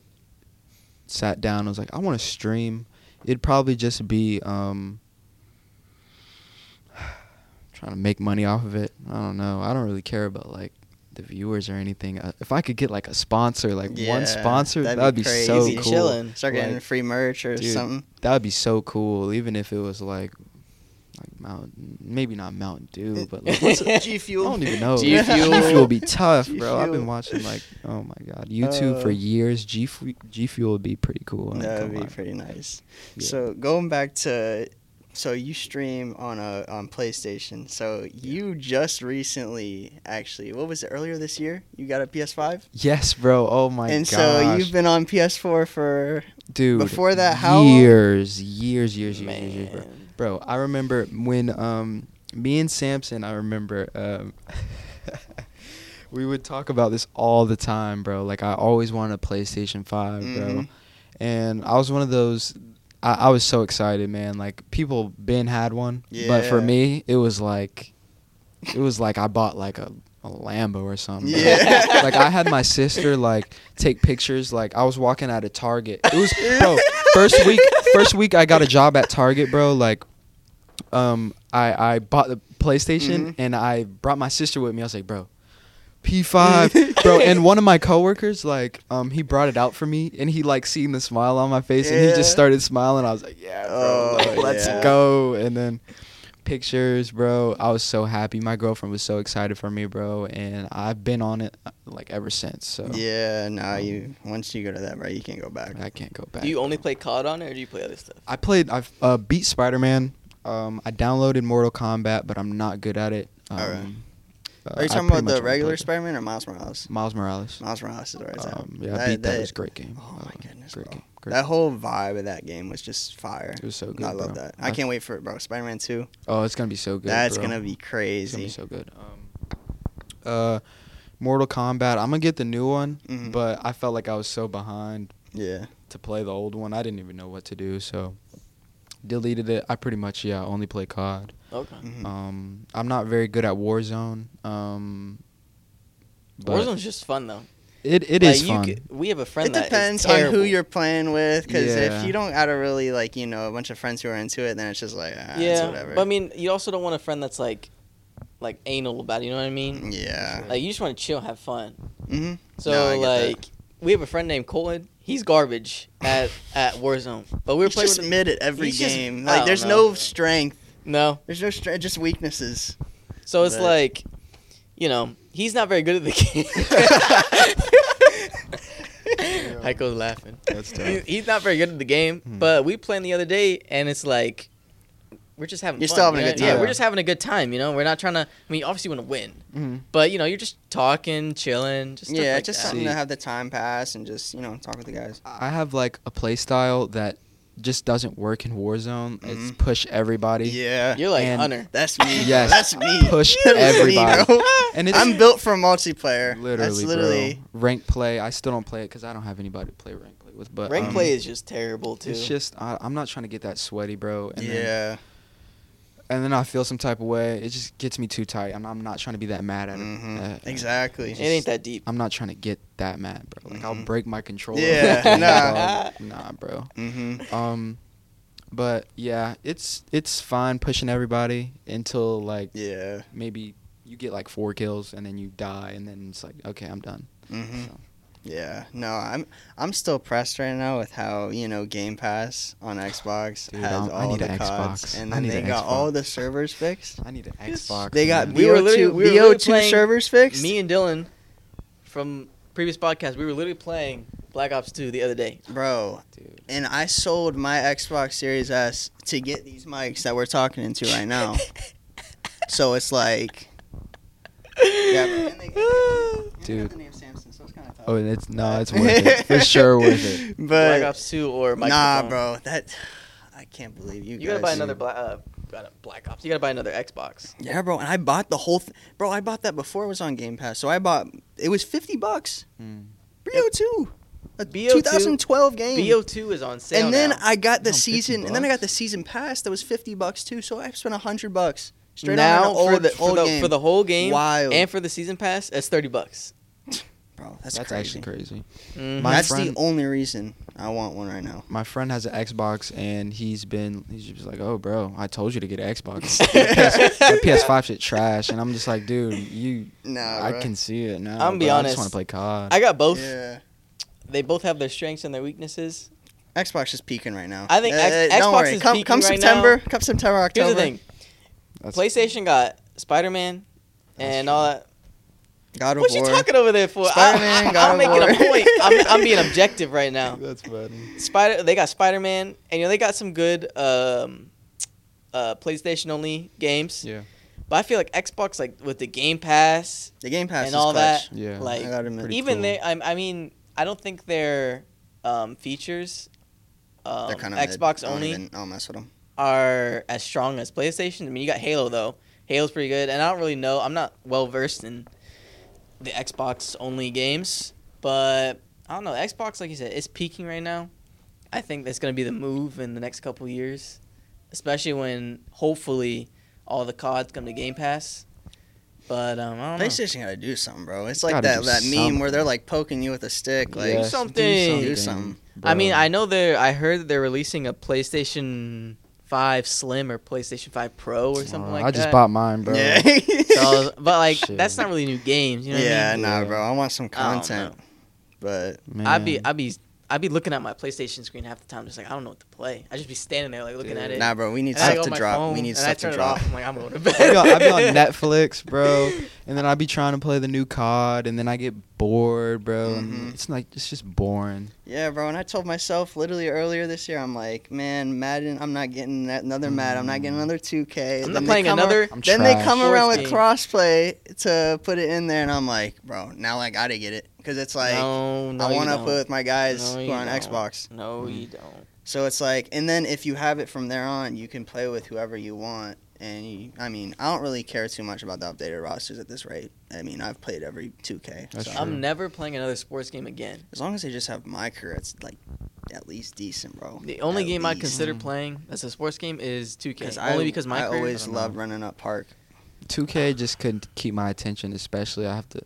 sat down, and was like, I want to stream. It'd probably just be um, [sighs] trying to make money off of it. I don't know. I don't really care about like the viewers or anything. Uh, if I could get like a sponsor, like Yeah, one sponsor, that'd that'd be be, so cool. Chillin'. Start getting Like, free merch or dude, something. That would be so cool. Even if it was like, like Mountain, maybe not Mountain Dew, but like, what's [laughs] a, G I Fuel. I don't even know. G Fuel. G Fuel would be tough, G bro. I've been watching like, oh my god, [laughs] YouTube for Uh, years. G Fu- G Fuel would be pretty cool. I That would be lie. pretty nice. Yeah. So going back to, so you stream on a on PlayStation. So you just recently, actually, what was it earlier this year? You got a PS5, yes, bro. Oh my god. and gosh, so you've been on PS4 for dude. before that, how long? years, years, years, years, years, years, bro. Bro, I remember when um me and Samson, I remember um [laughs] we would talk about this all the time, bro. Like I always wanted a PlayStation 5, bro. Mhm. And I was one of those I, I was so excited, man. Like people been had one, but for me, it was like it was like I bought like a a Lambo or something. Yeah. [laughs] like I had my sister like take pictures. Like I was walking out of Target. It was bro. [laughs] First week, first week I got a job at Target, bro. Like, um, I I bought the PlayStation Mhm. and I brought my sister with me. I was like, bro, P5, bro. [laughs] And one of my coworkers, like, um, he brought it out for me, and he like seen the smile on my face, and he just started smiling. I was like, yeah, bro, Oh, like, let's yeah. go. And then pictures, bro. I was so happy. My girlfriend was so excited for me, bro, and I've been on it uh, like ever since. So Yeah, no, you once you go to that, bro, you can't go back. I can't go back. Do you only play COD on it, or do you play other stuff? I played. I've uh, beat Spider Man. Um, I downloaded Mortal Kombat, but I'm not good at it. Um, Alright. uh, Are you talking about the regular Spider-Man or Miles Morales? Miles Morales. Miles Morales is where it's at. Um, yeah, I beat that. It was a great game. Oh my Uh, goodness, great bro. game. Great. That whole vibe of that game was just fire. it was so good. I love bro. that. I can't wait for it, bro. Spider-Man 2. Oh, it's gonna be so good. That's bro. gonna be It's crazy. gonna be so good. Um, uh, Mortal Kombat. I'm gonna get the new one, Mhm. but I felt like I was so behind yeah. to play the old one. I didn't even know what to do, so deleted it. I pretty much yeah only play COD. Okay. Mhm. Um, I'm not very good at Warzone. Um, but Warzone's just fun though. it it Like, is you fun. c- we have a friend it that is depends on who you're playing with, because Yeah. if you don't got a really like you know a bunch of friends who are into it, then it's just like ah, yeah, whatever. but I mean, you also don't want a friend that's like, like anal about it. You know what I mean? yeah. Like you just want to chill, have fun. hmm So No, I get that. like, we have a friend named Colin. He's garbage at at Warzone, but we were He's playing just with mid at every he's just- game. Like there's know. no strength. no. There's no strength. Just weaknesses. So it's But- like, you know, he's not very good at the game. [laughs] [laughs] Heiko's laughing. That's He- He's not very good at the game, Hmm. but we playing the other day, and it's like we're just having. You're fun, still having you a know? good Yeah, time. we're just having a good time. You know, we're not trying to. I mean, obviously, you want to win, Mhm. but you know, you're just talking, chilling, just stuff yeah, like just that. something See- to have the time pass and just you know talk with the guys. I have like a play style that just doesn't work in Warzone. It's Mhm. push everybody. Yeah. You're like And- Hunter. That's me. Yes. That's me. Push That's me, everybody. And it's I'm built for multiplayer. literally, That's literally. bro. Rank play. I still don't play it because I don't have anybody to play rank play with. But Rank um, play is just terrible too. It's just I, I'm not trying to get that sweaty, bro. And Then, yeah. And then I feel some type of way. It just gets me too tight. and I'm not trying to be that mad at it. hmm Uh, exactly. it ain't that deep. I'm not trying to get that mad, bro. Like I'll Mhm. break my controller. Yeah, [laughs] nah. nah, bro. Mm-hmm. Um, but yeah, it's it's fine pushing everybody until like Yeah. maybe you get like four kills and then you die and then it's like okay, I'm done. hmm So, Yeah. No, I'm I'm still pressed right now with how you know Game Pass on Xbox Dude, has I'm- I all need the an CODs, Xbox. and I then need they an got all the servers fixed. I need an Xbox. They got man. We were BO2 literally- we were BO2 playing- servers fixed. Me and Dylan from previous podcast, we were literally playing Black Ops 2 the other day. Bro, Dude. and I sold my Xbox Series S to get these mics that we're talking into right now. [laughs] so it's like, [laughs] yeah, and they, they, they Dude. Oh, it's no, it's worth it [laughs] for sure. Worth it. Black Ops 2 or microphone. nah, bro, that I can't believe you. You gotta guys- buy another Black uh, got a Black Ops. You gotta buy another Xbox. Yeah, bro, and I bought the whole. Th- bro, I bought that before it was on Game Pass. So I bought. It was fifty bucks. Hmm. BO2, a BO2 2012 game. BO2 is on sale and then now. I got the No, season, and then I got the season pass that was fifty bucks too. So I spent hundred bucks straight now on for old, the for the, game. for the whole game Wild, and for the season pass, it's 30 bucks. Bro, that's, That's, crazy. actually crazy. Mhm. My that's friend- the only reason I want one right now. My friend has an Xbox and he's been he's just like, oh, bro, I told you to get an Xbox. PS, that PS5 shit trash, and I'm just like, dude, you. Nah, I bro. can see it now. I'm be honest. I just want to play COD. I got both. Yeah, They both have their strengths and their weaknesses. Xbox is peaking right now. I think Uh, X- don't Xbox worry. is come, peaking come right September, now. come September, October. Here's the thing: That's- PlayStation got Spider Man and all that. God of What War. you talking over there for? Spider-Man, [laughs] I, God am of making a point. I'm, I'm being [laughs] objective right now. That's funny. Spider, they got Spider Man, and you know they got some good um, uh, PlayStation only games. Yeah. But I feel like Xbox, like with the Game Pass, The Game Pass and is all clutch. that, Yeah. like I gotta admit. Even cool. they, I, I mean, I don't think their um, features, um, They're kind of Xbox I don't only, I don't mess with them. are as strong as PlayStation. I mean, you got Halo though. Halo's pretty good, and I don't really know. I'm not well versed in the Xbox only games, but I don't know. Xbox, like you said, is peaking right now. I think that's gonna be the move in the next couple years, especially when hopefully all the CODs come to Game Pass. But um, I don't know. PlayStation gotta do something, bro. It's like Gotta that do that meme where they're like poking you with a stick. Like, Yes, something. Do something. I mean. I know they're. I heard that they're releasing a PlayStation Five Slim or PlayStation Five Pro or something Uh, like that. I that. just bought mine, bro. yeah. [laughs] So, but like Shit. that's not really new games, you know? What yeah, I mean? nah, Yeah. bro. I want some content, know. but Man. I'd be, I'd be, I'd be looking at my PlayStation screen half the time, just like I don't know what to play. I just be standing there like looking at it. nah, bro. We need and stuff to drop. phone, We need and I stuff turn to it drop. off. I'm like I'm going to [laughs] I'd be, bed. on, I'd be on Netflix, bro, [laughs] and then I'd be trying to play the new COD, and then I get bored, bro. Mhm. It's like it's just boring. Yeah, bro. And I told myself literally earlier this year, I'm like, man, Madden. I'm not getting that another Madden. I'm not getting Mm. another 2K. I'm Then not they playing come ar- another. I'm then they trash. come around Sports with crossplay to put it in there, and I'm like, bro, now I gotta get it because it's like no, no, I want to don't. play with my guys No, who are on don't. Xbox. No, Mm. you don't. So it's like, and then if you have it from there on, you can play with whoever you want. And you, I mean, I don't really care too much about the updated rosters at this rate. I mean, I've played every 2K. That's so true. I'm never playing another sports game again. as long as they just have my career, it's like at least decent, bro. The only At game I least. consider playing as a sports game is 2K. Because Only I, because my I career- always I don't running up park. 2K just couldn't keep my attention, especially I have to.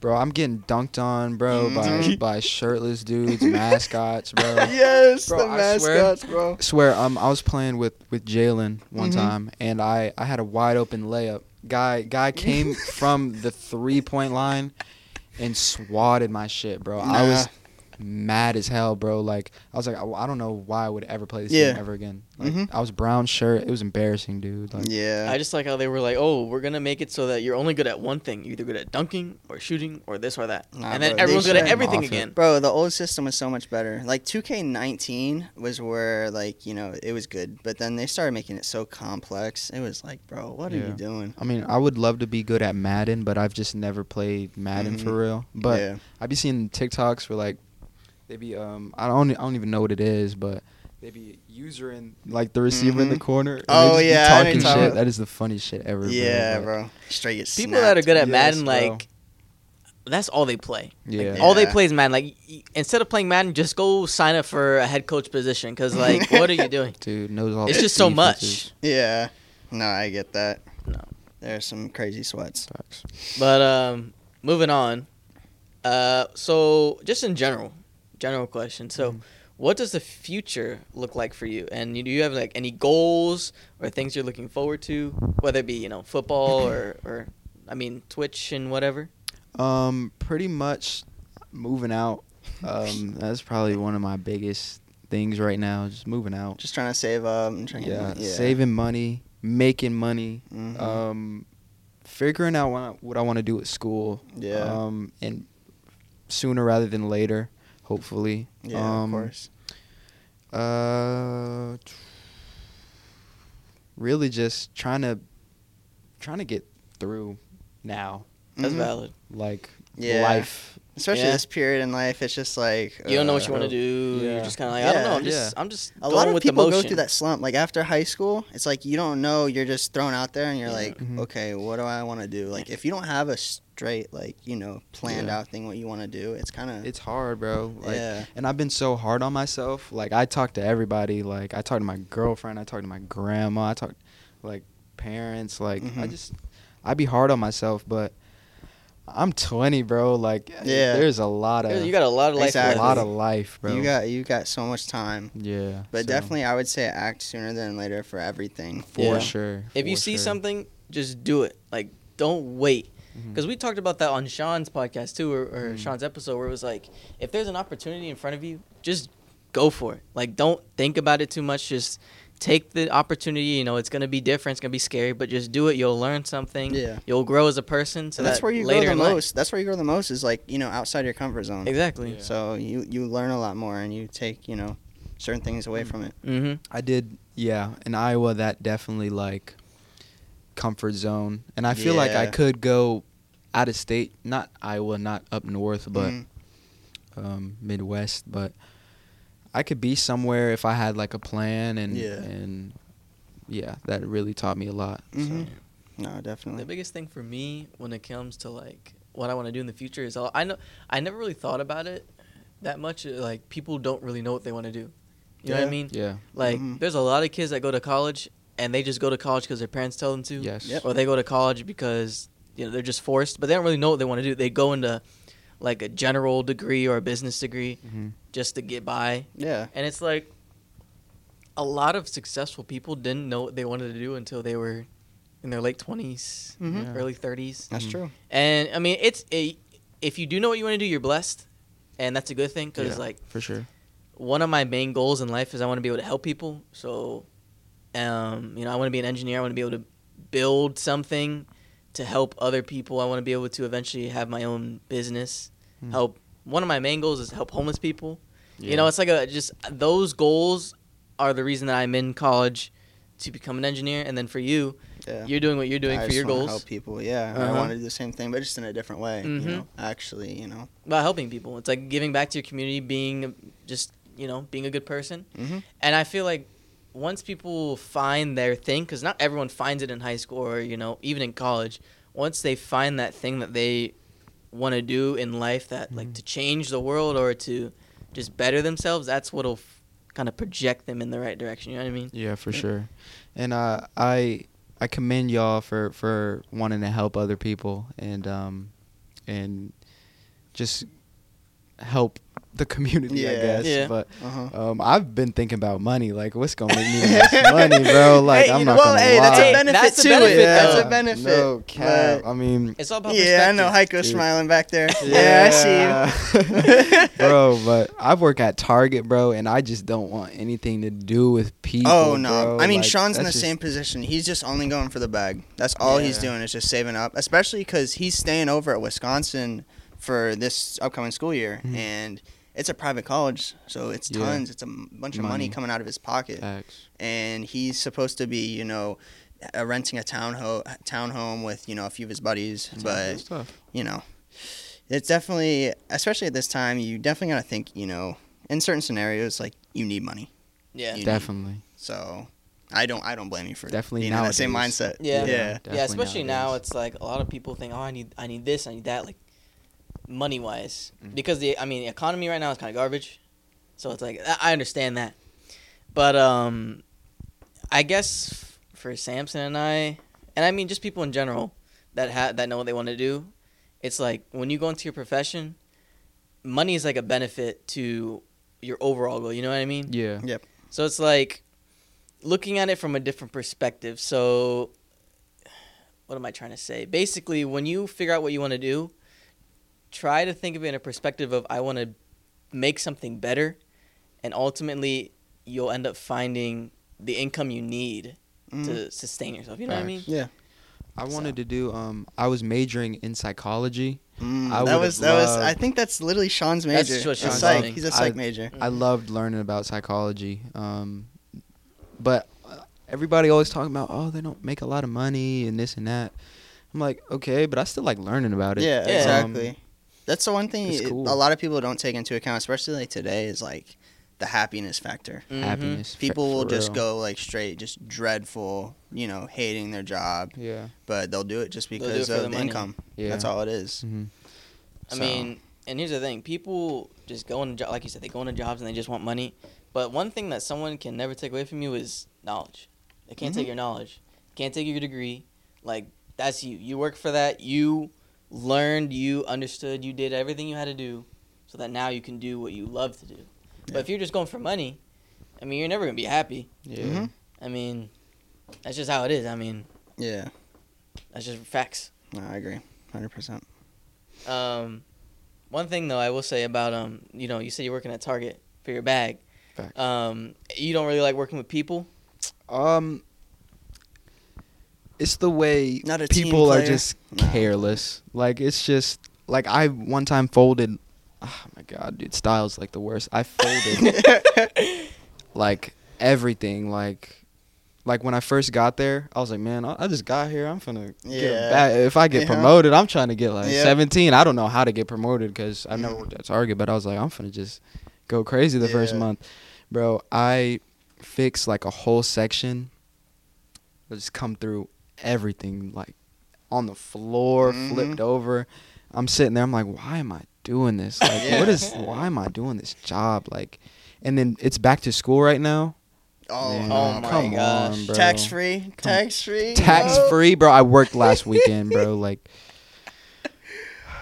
Bro, I'm getting dunked on, bro, by Mhm. by shirtless dudes, [laughs] mascots, bro. yes, Bro, the I swear- mascots, bro. swear, um, I was playing with with Jalen one Mhm. time, and I I had a wide open layup. Guy guy came [laughs] from the three point line and swatted my shit, bro. I was Nah. Mad as hell, bro. Like I was like, I, I don't know why I would ever play this Yeah. game ever again. Like Mhm. I was brown shirt. It was embarrassing, dude. Like, Yeah. I just like how they were like, "Oh, we're gonna make it so that you're only good at one thing. You're either good at dunking or shooting or this or that." Nah, and then bro, everyone's good at everything again. Bro, the old system was so much better. Like 2K19 was where like, you know, it was good, but then they started making it so complex. It was like, bro, what are you doing? I mean, I would love to be good at Madden, but I've just never played Madden Mhm. for real. But yeah. I be seeing TikToks where like they be um I don't I don't even know what it is, but they be user in like the receiver in the Mhm. corner. and Oh, just yeah, I know talking you're shit. about- That is the funniest shit ever. Yeah, but- bro. Straight get People snapped. that are good at Yes, Madden, bro. like that's all they play. Yeah. All they Yeah. play is Madden. Like y- instead of playing Madden, just go sign up for a head coach position. Cause like, [laughs] what are you doing? Dude knows all. It's the just so much. Yeah. No, I get that. No. There's some crazy sweats. Facts. But um, moving on. Uh, so just in general, general question. So, Mhm. what does the future look like for you? And do you have like any goals or things you're looking forward to, whether it be you know football [clears throat] or or I mean Twitch and whatever? Um, pretty much moving out. Um, [laughs] that's probably one of my biggest things right now. Just moving out. Just trying to save up. And trying Yeah, get, yeah. saving money, making money. Mhm. Um, figuring out what I, what I want to do at school. Yeah. Um, and sooner rather than later, hopefully. yeah, um, of course. Uh, really just trying to trying to get through now, That's Mhm. valid. like Yeah. life. Especially Yeah. this period in life, it's just like You don't know what you uh, want to do. You're just kind of like I don't know. I'm Yeah. just I'm just A lot of with people go through that slump. Like after high school, it's like you don't know. You're just thrown out there, and you're Yeah. like, Mhm. okay, what do I want to do? Like if you don't have a straight, like you know, planned Yeah. out thing what you want to do, it's kind of It's hard, bro. Like, yeah. and I've been so hard on myself. Like I talk to everybody. Like I talk to my girlfriend. I talk to my grandma. I talk like parents. Like I Mhm. just I be hard on myself, but I'm 20, bro. Like Yeah. there's a lot of you got a lot of life. a lot of life, bro. You got you got so much time, yeah, but so, definitely I would say act sooner than later for everything. for Yeah. sure. If you for see sure. something, just do it. Like don't wait. Mhm. Because we talked about that on Sean's podcast too, or, or Mhm. Sean's episode, where it was like, if there's an opportunity in front of you, just go for it. Like, don't think about it too much. Just take the opportunity. You know, it's gonna be different. It's gonna be scary, but just do it. You'll learn something. Yeah. You'll grow as a person. So So that's that where you later grow the in life- most. That's where you grow the most is like you know outside your comfort zone. Exactly. Yeah. So you you learn a lot more and you take you know certain things away from it. Mm-hmm. I did, yeah. In Iowa, that definitely like comfort zone, and I feel like I could go out of state, not Iowa, not up north, but Mhm. um, Midwest. But I could be somewhere if I had like a plan, and Yeah. and yeah, that really taught me a lot. Mhm. So. no, definitely. The biggest thing for me when it comes to like what I want to do in the future is I'll, I know I never really thought about it that much. uh, Like people don't really know what they want to do. You know what I mean? Yeah. Like Mhm. there's a lot of kids that go to college and they just go to college because their parents tell them to. Yes. Yep. Or they go to college because you know they're just forced, but they don't really know what they want to do. They go into like a general degree or a business degree hmm just to get by, Yeah. and it's like a lot of successful people didn't know what they wanted to do until they were in their late 20s, Mhm. Yeah. early 30s. That's Mhm. true. And I mean, it's a, if you do know what you want to do, you're blessed, and that's a good thing because Yeah. like For sure. one of my main goals in life is I want to be able to help people. So, um, you know, I want to be an engineer. I want to be able to build something to help other people. I want to be able to eventually have my own business. Hmm. Help. One of my main goals is help homeless people. Yeah. You know, it's like a just those goals are the reason that I'm in college to become an engineer. And then for you, Yeah. you're doing what you're doing I for your goals Help people. Yeah. I Uh-huh. want to do the same thing, but just in a different way. Mhm. You know, actually, you know. about helping people. It's like giving back to your community, being just you know being a good person. Mm-hmm. And I feel like once people find their thing, because not everyone finds it in high school or you know even in college. Once they find that thing that they want to do in life, that like Mhm. to change the world or to just better themselves, that's what'll f- kind of project them in the right direction. You know what I mean? Yeah, for Yeah. sure. And uh, I I commend y'all for for wanting to help other people and um and just help the community, I guess. Yeah. But Uh-huh. um, I've been thinking about money. Like, what's gonna make me [laughs] the money, bro? Like, Hey, I'm you not know, well, gonna hey, lie. that's a Hey, benefit that's the to benefit, it. That's a benefit. No cap. I mean, It's all about yeah, I know. perspective. Heiko's Dude. smiling back there. [laughs] Yeah, I see you. [laughs] bro. But I work at Target, bro, and I just don't want anything to do with people. Oh no! bro. I mean, Like, Sean's in the just- same position. He's just only going for the bag. That's all he's doing is just saving up. Especially because he's staying over at Wisconsin for this upcoming school year, Mhm. and it's a private college, so it's Yeah. tons. It's a bunch of money. Money. coming out of his pocket, Facts. and he's supposed to be, you know, uh, renting a town ho- townhome with you know a few of his buddies. That's but tough. you know, it's definitely, especially at this time, you definitely gotta think, you know, in certain scenarios, like you need money. Yeah. you need. Definitely. So I don't I don't blame you for Definitely being in that same mindset. Yeah. yeah. Yeah, Definitely especially now it's like a lot of people think, "Oh, I need I need this, I need that," like money wise, Mhm. because the I mean, the economy right now is kind of garbage. So it's like I I understand that. But um I guess for Samson and I, and I mean just people in general that ha- that know what they want to do, it's like when you go into your profession, money is like a benefit to your overall goal, you know what I mean? Yeah. Yep. So it's like looking at it from a different perspective. So what am I trying to say? Basically, when you figure out what you want to do, try to think of it in a perspective of I want to make something better and ultimately you'll end up finding the income you need Mhm. to sustain yourself. You know what I mean? Yeah. I So- wanted to do. Um, I was majoring in psychology. Mm, I that was that was. I think that's literally Sean's major. That's what It's Sean's psych. He's a psych I- major. I loved learning about psychology. Um, but uh, everybody always talking about, oh, they don't make a lot of money and this and that. I'm like, okay, but I still like learning about it. Yeah, Yeah. exactly. That's the one thing it- cool. a lot of people don't take into account, especially like today, is like the happiness factor. Mhm. Happiness. for- People will for just real. go like straight, just dreadful, you know, hating their job, Yeah. but they'll do it just They'll it because of the money. income. Yeah. That's all it is. hmm I So- mean, and here's the thing: people just go into jo- like you said, they go into jobs and they just want money. But one thing that someone can never take away from you is knowledge. They can't take Mhm. your knowledge. Can't take your degree. Like that's you. You work for that. You learned. You understood. You did everything you had to do, so that now you can do what you love to do. Yeah. But if you're just going for money, I mean, you're never gonna be happy. Yeah. Mhm. I mean, that's just how it is. I mean, Yeah, that's just facts. no, I agree, hundred percent. Um, one thing though, I will say about um, you know, you said you're working at Target for your bag. Facts. Um, you don't really like working with people. Um, it's the way people are just No. careless. Like it's just like I one time folded. Oh my god, dude, Styles like the worst. I folded [laughs] like everything. Like, like when I first got there, I was like, man, I, I just got here. I'm get Yeah. a bag. If I get Yeah. promoted, I'm trying to get like Yeah. 17. I don't know how to get promoted because I never worked at Target, but I was like, I'm gonna just go crazy the first month, bro. I fixed like a whole section. I just come through everything like on the floor, Mhm. flipped over. I'm sitting there. I'm like, why am I doing this? [laughs] Like, Yeah. what is? Why am I doing this job? Like, and then it's back to school right now. Oh, Man, oh my gosh. tax free, tax free, Tax free, bro. I worked last weekend, bro. [laughs] Like,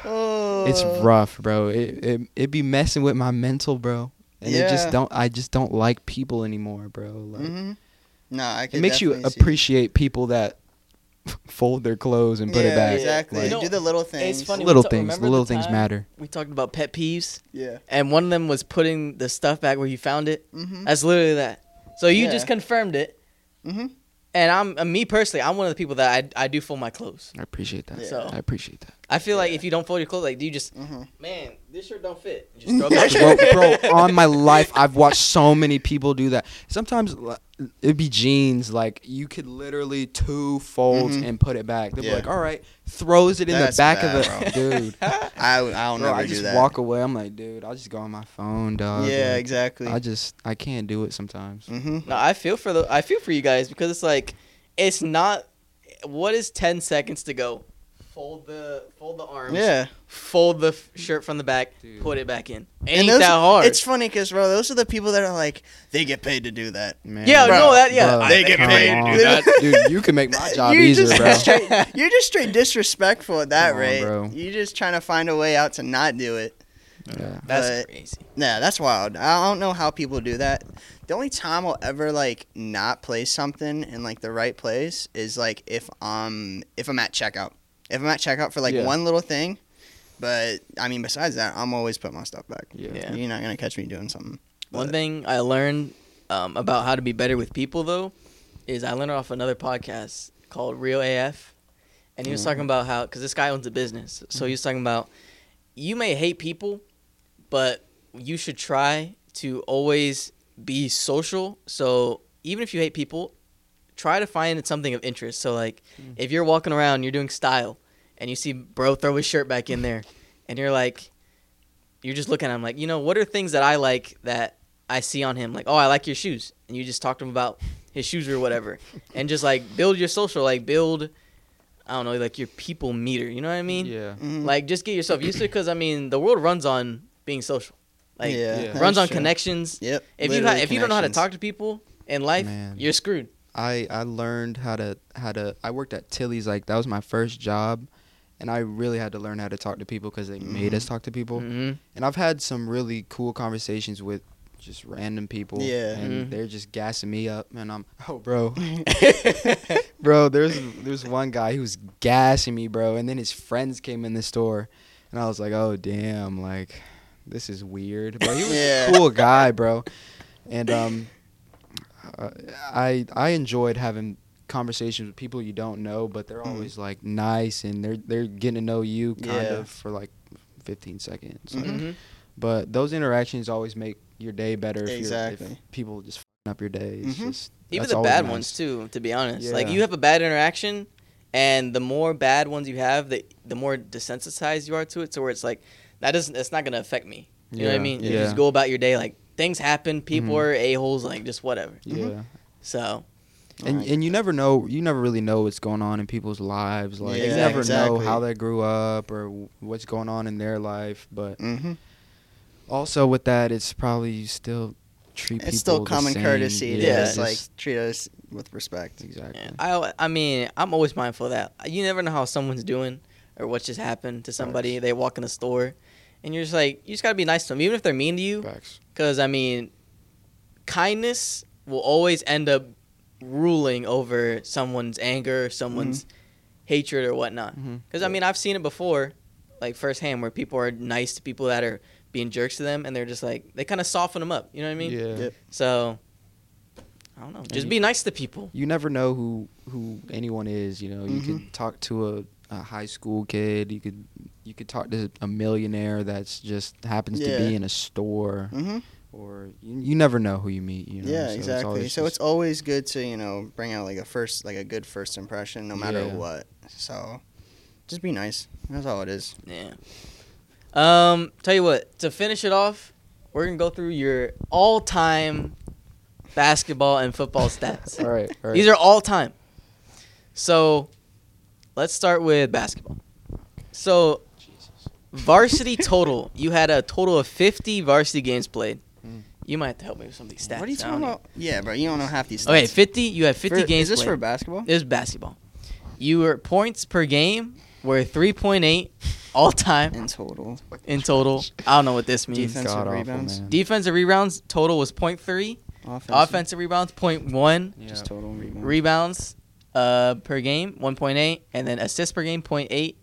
Oh, it's rough, bro. It it it be messing with my mental, bro. And it just don't. I just don't like people anymore, bro. Like, hmm No, I it makes you appreciate people that [laughs] fold their clothes and put yeah, it back. Exactly. Like, You know, Do the little things. funny, little ta- things. The little the things matter. We talked about pet peeves, Yeah. and one of them was putting the stuff back where you found it. Mm-hmm. That's literally that. So you Yeah. just confirmed it, Mm-hmm. and I'm uh, me personally. I'm one of the people that I I do fold my clothes. I appreciate that. Yeah. So I appreciate that. I feel like if you don't fold your clothes, like do you just Mm-hmm. man, this shirt don't fit. [laughs] Just throw it back. bro, bro, [laughs] on my life, I've watched so many people do that. Sometimes li- it'd be jeans, like you could literally two folds Mhm. and put it back. They'd Yeah. be like, "All right," throws it in That's the back bad, of the dude. [laughs] I I'll Bro, never I do just that. walk away. I'm like, dude, I'll just go on my phone, dog. yeah, Like, exactly. I just I can't do it sometimes. mm-hmm. No, I feel for the I feel for you guys because it's like it's not what is 10 seconds to go. Fold the fold the arms. Yeah. Fold the f- shirt from the back, Dude. put it back in. And Ain't those- that hard. It's funny because bro, those are the people that are like they get paid to do that. Man, yeah, Bro, no, that yeah. bro, I- They get come paid. on. Dude. dude. You can make my [laughs] job You're easier, just bro. straight- [laughs] you're just straight disrespectful at that Come on, rate. bro. You're just trying to find a way out to not do it. Yeah. That's but- crazy. Yeah, that's wild. I don't know how people do that. The only time I'll ever like not place something in like the right place is like if um if I'm at checkout. If I'm at checkout for like Yeah. one little thing, but I mean besides that, I'm always put my stuff back. Yeah. Yeah. You're not gonna catch me doing something. One But- thing I learned um, about how to be better with people though is I learned off another podcast called Real AF, and he was Mhm. talking about how because this guy owns a business, so he was talking about you may hate people, but you should try to always be social. So even if you hate people, try to find something of interest. So like Mm. if you're walking around, you're doing style, and you see bro throw his shirt back in there, and you're like, you're just looking at him like, you know, what are things that I like that I see on him, like, oh, I like your shoes, and you just talk to him about his shoes or whatever, [laughs] and just like build your social, like build, I don't know, like your people meter. You know what I mean? Yeah. Mhm. Like just get yourself used to it, because I mean, the world runs on being social. Like yeah, Yeah. runs on true. connections. Yep. If you ha- if you don't know how to talk to people in life, Man. you're screwed. I I learned how to how to I worked at Tilly's like that was my first job and I really had to learn how to talk to people cuz they made Mhm. us talk to people. hmm And I've had some really cool conversations with just random people Yeah. and Mhm. they're just gassing me up and I'm oh bro. bro, [laughs] there's there's one guy who was gassing me, bro, and then his friends came in the store and I was like, "Oh damn, like this is weird." But he was [laughs] Yeah. a cool guy, bro. And um uh, I I enjoyed having conversations with people you don't know, but they're Mhm. always like nice and they're they're getting to know you kind Yeah. of for like 15 seconds. Mhm. hmm But those interactions always make your day better. If Exactly. You're, if people just f***ing up your day. It's Mhm. just Even the bad nice. ones too. To be honest, like you have a bad interaction, and the more bad ones you have, the the more desensitized you are to it. So where it's like that doesn't. It's not gonna affect me. You know what I Yeah, mean? You just go about your day like things happen. People Mhm. are a holes. Like just whatever. Yeah. Mhm. So And Alright. and you never know you never really know what's going on in people's lives. Like you Yeah, never know how they grew up or what's going on in their life. But Mm-hmm. also with that, it's probably you still treat people. It's still the common same. courtesy to Yeah, just like treat us with respect. exactly. yeah. I I mean I'm always mindful of that. You never know how someone's doing or what just happened to somebody. They walk in the store, and you're just like you just gotta be nice to them, even if they're mean to you. Facts. Because I mean, kindness will always end up ruling over someone's anger, someone's hatred, or whatnot. Because I mean, I've seen it before, like firsthand, where people are nice to people that are being jerks to them, and they're just like they kind of soften them up. You know what I mean? Yeah. Yep. So I don't know. Just you- be nice to people. you never know who who anyone is. You know, you Mhm. could talk to a, a high school kid. You could you could talk to a millionaire that's just happens to be in a store, Mm-hmm. or you, you never know who you meet. You know? yeah, So exactly. always so it's always good to you know bring out like a first like a good first impression, no matter Yeah. what. So just be nice. That's all it is. Yeah. Um. Tell you what. To finish it off, we're gonna go through your all-time basketball and football stats. [laughs] all right. All right. These are all time. So, let's start with basketball. So, varsity [laughs] total, you had a total of 50 varsity games played. Mm. You might have to help me with some of these stats. what are you talking about? Yeah, bro. You don't know half these. Stats. Okay, 50. You had 50 For- games Is this played. for basketball? This is basketball. You were points per game were 3.8 all time In total, in total. I don't know what this means. Defensive God awful, rebounds? man. Defensive rebounds total was 0.3. offensive, Offensive rebounds 0.1. Yeah. just total rebounds. rebounds uh, per game 1.8 and then assists per game 0.8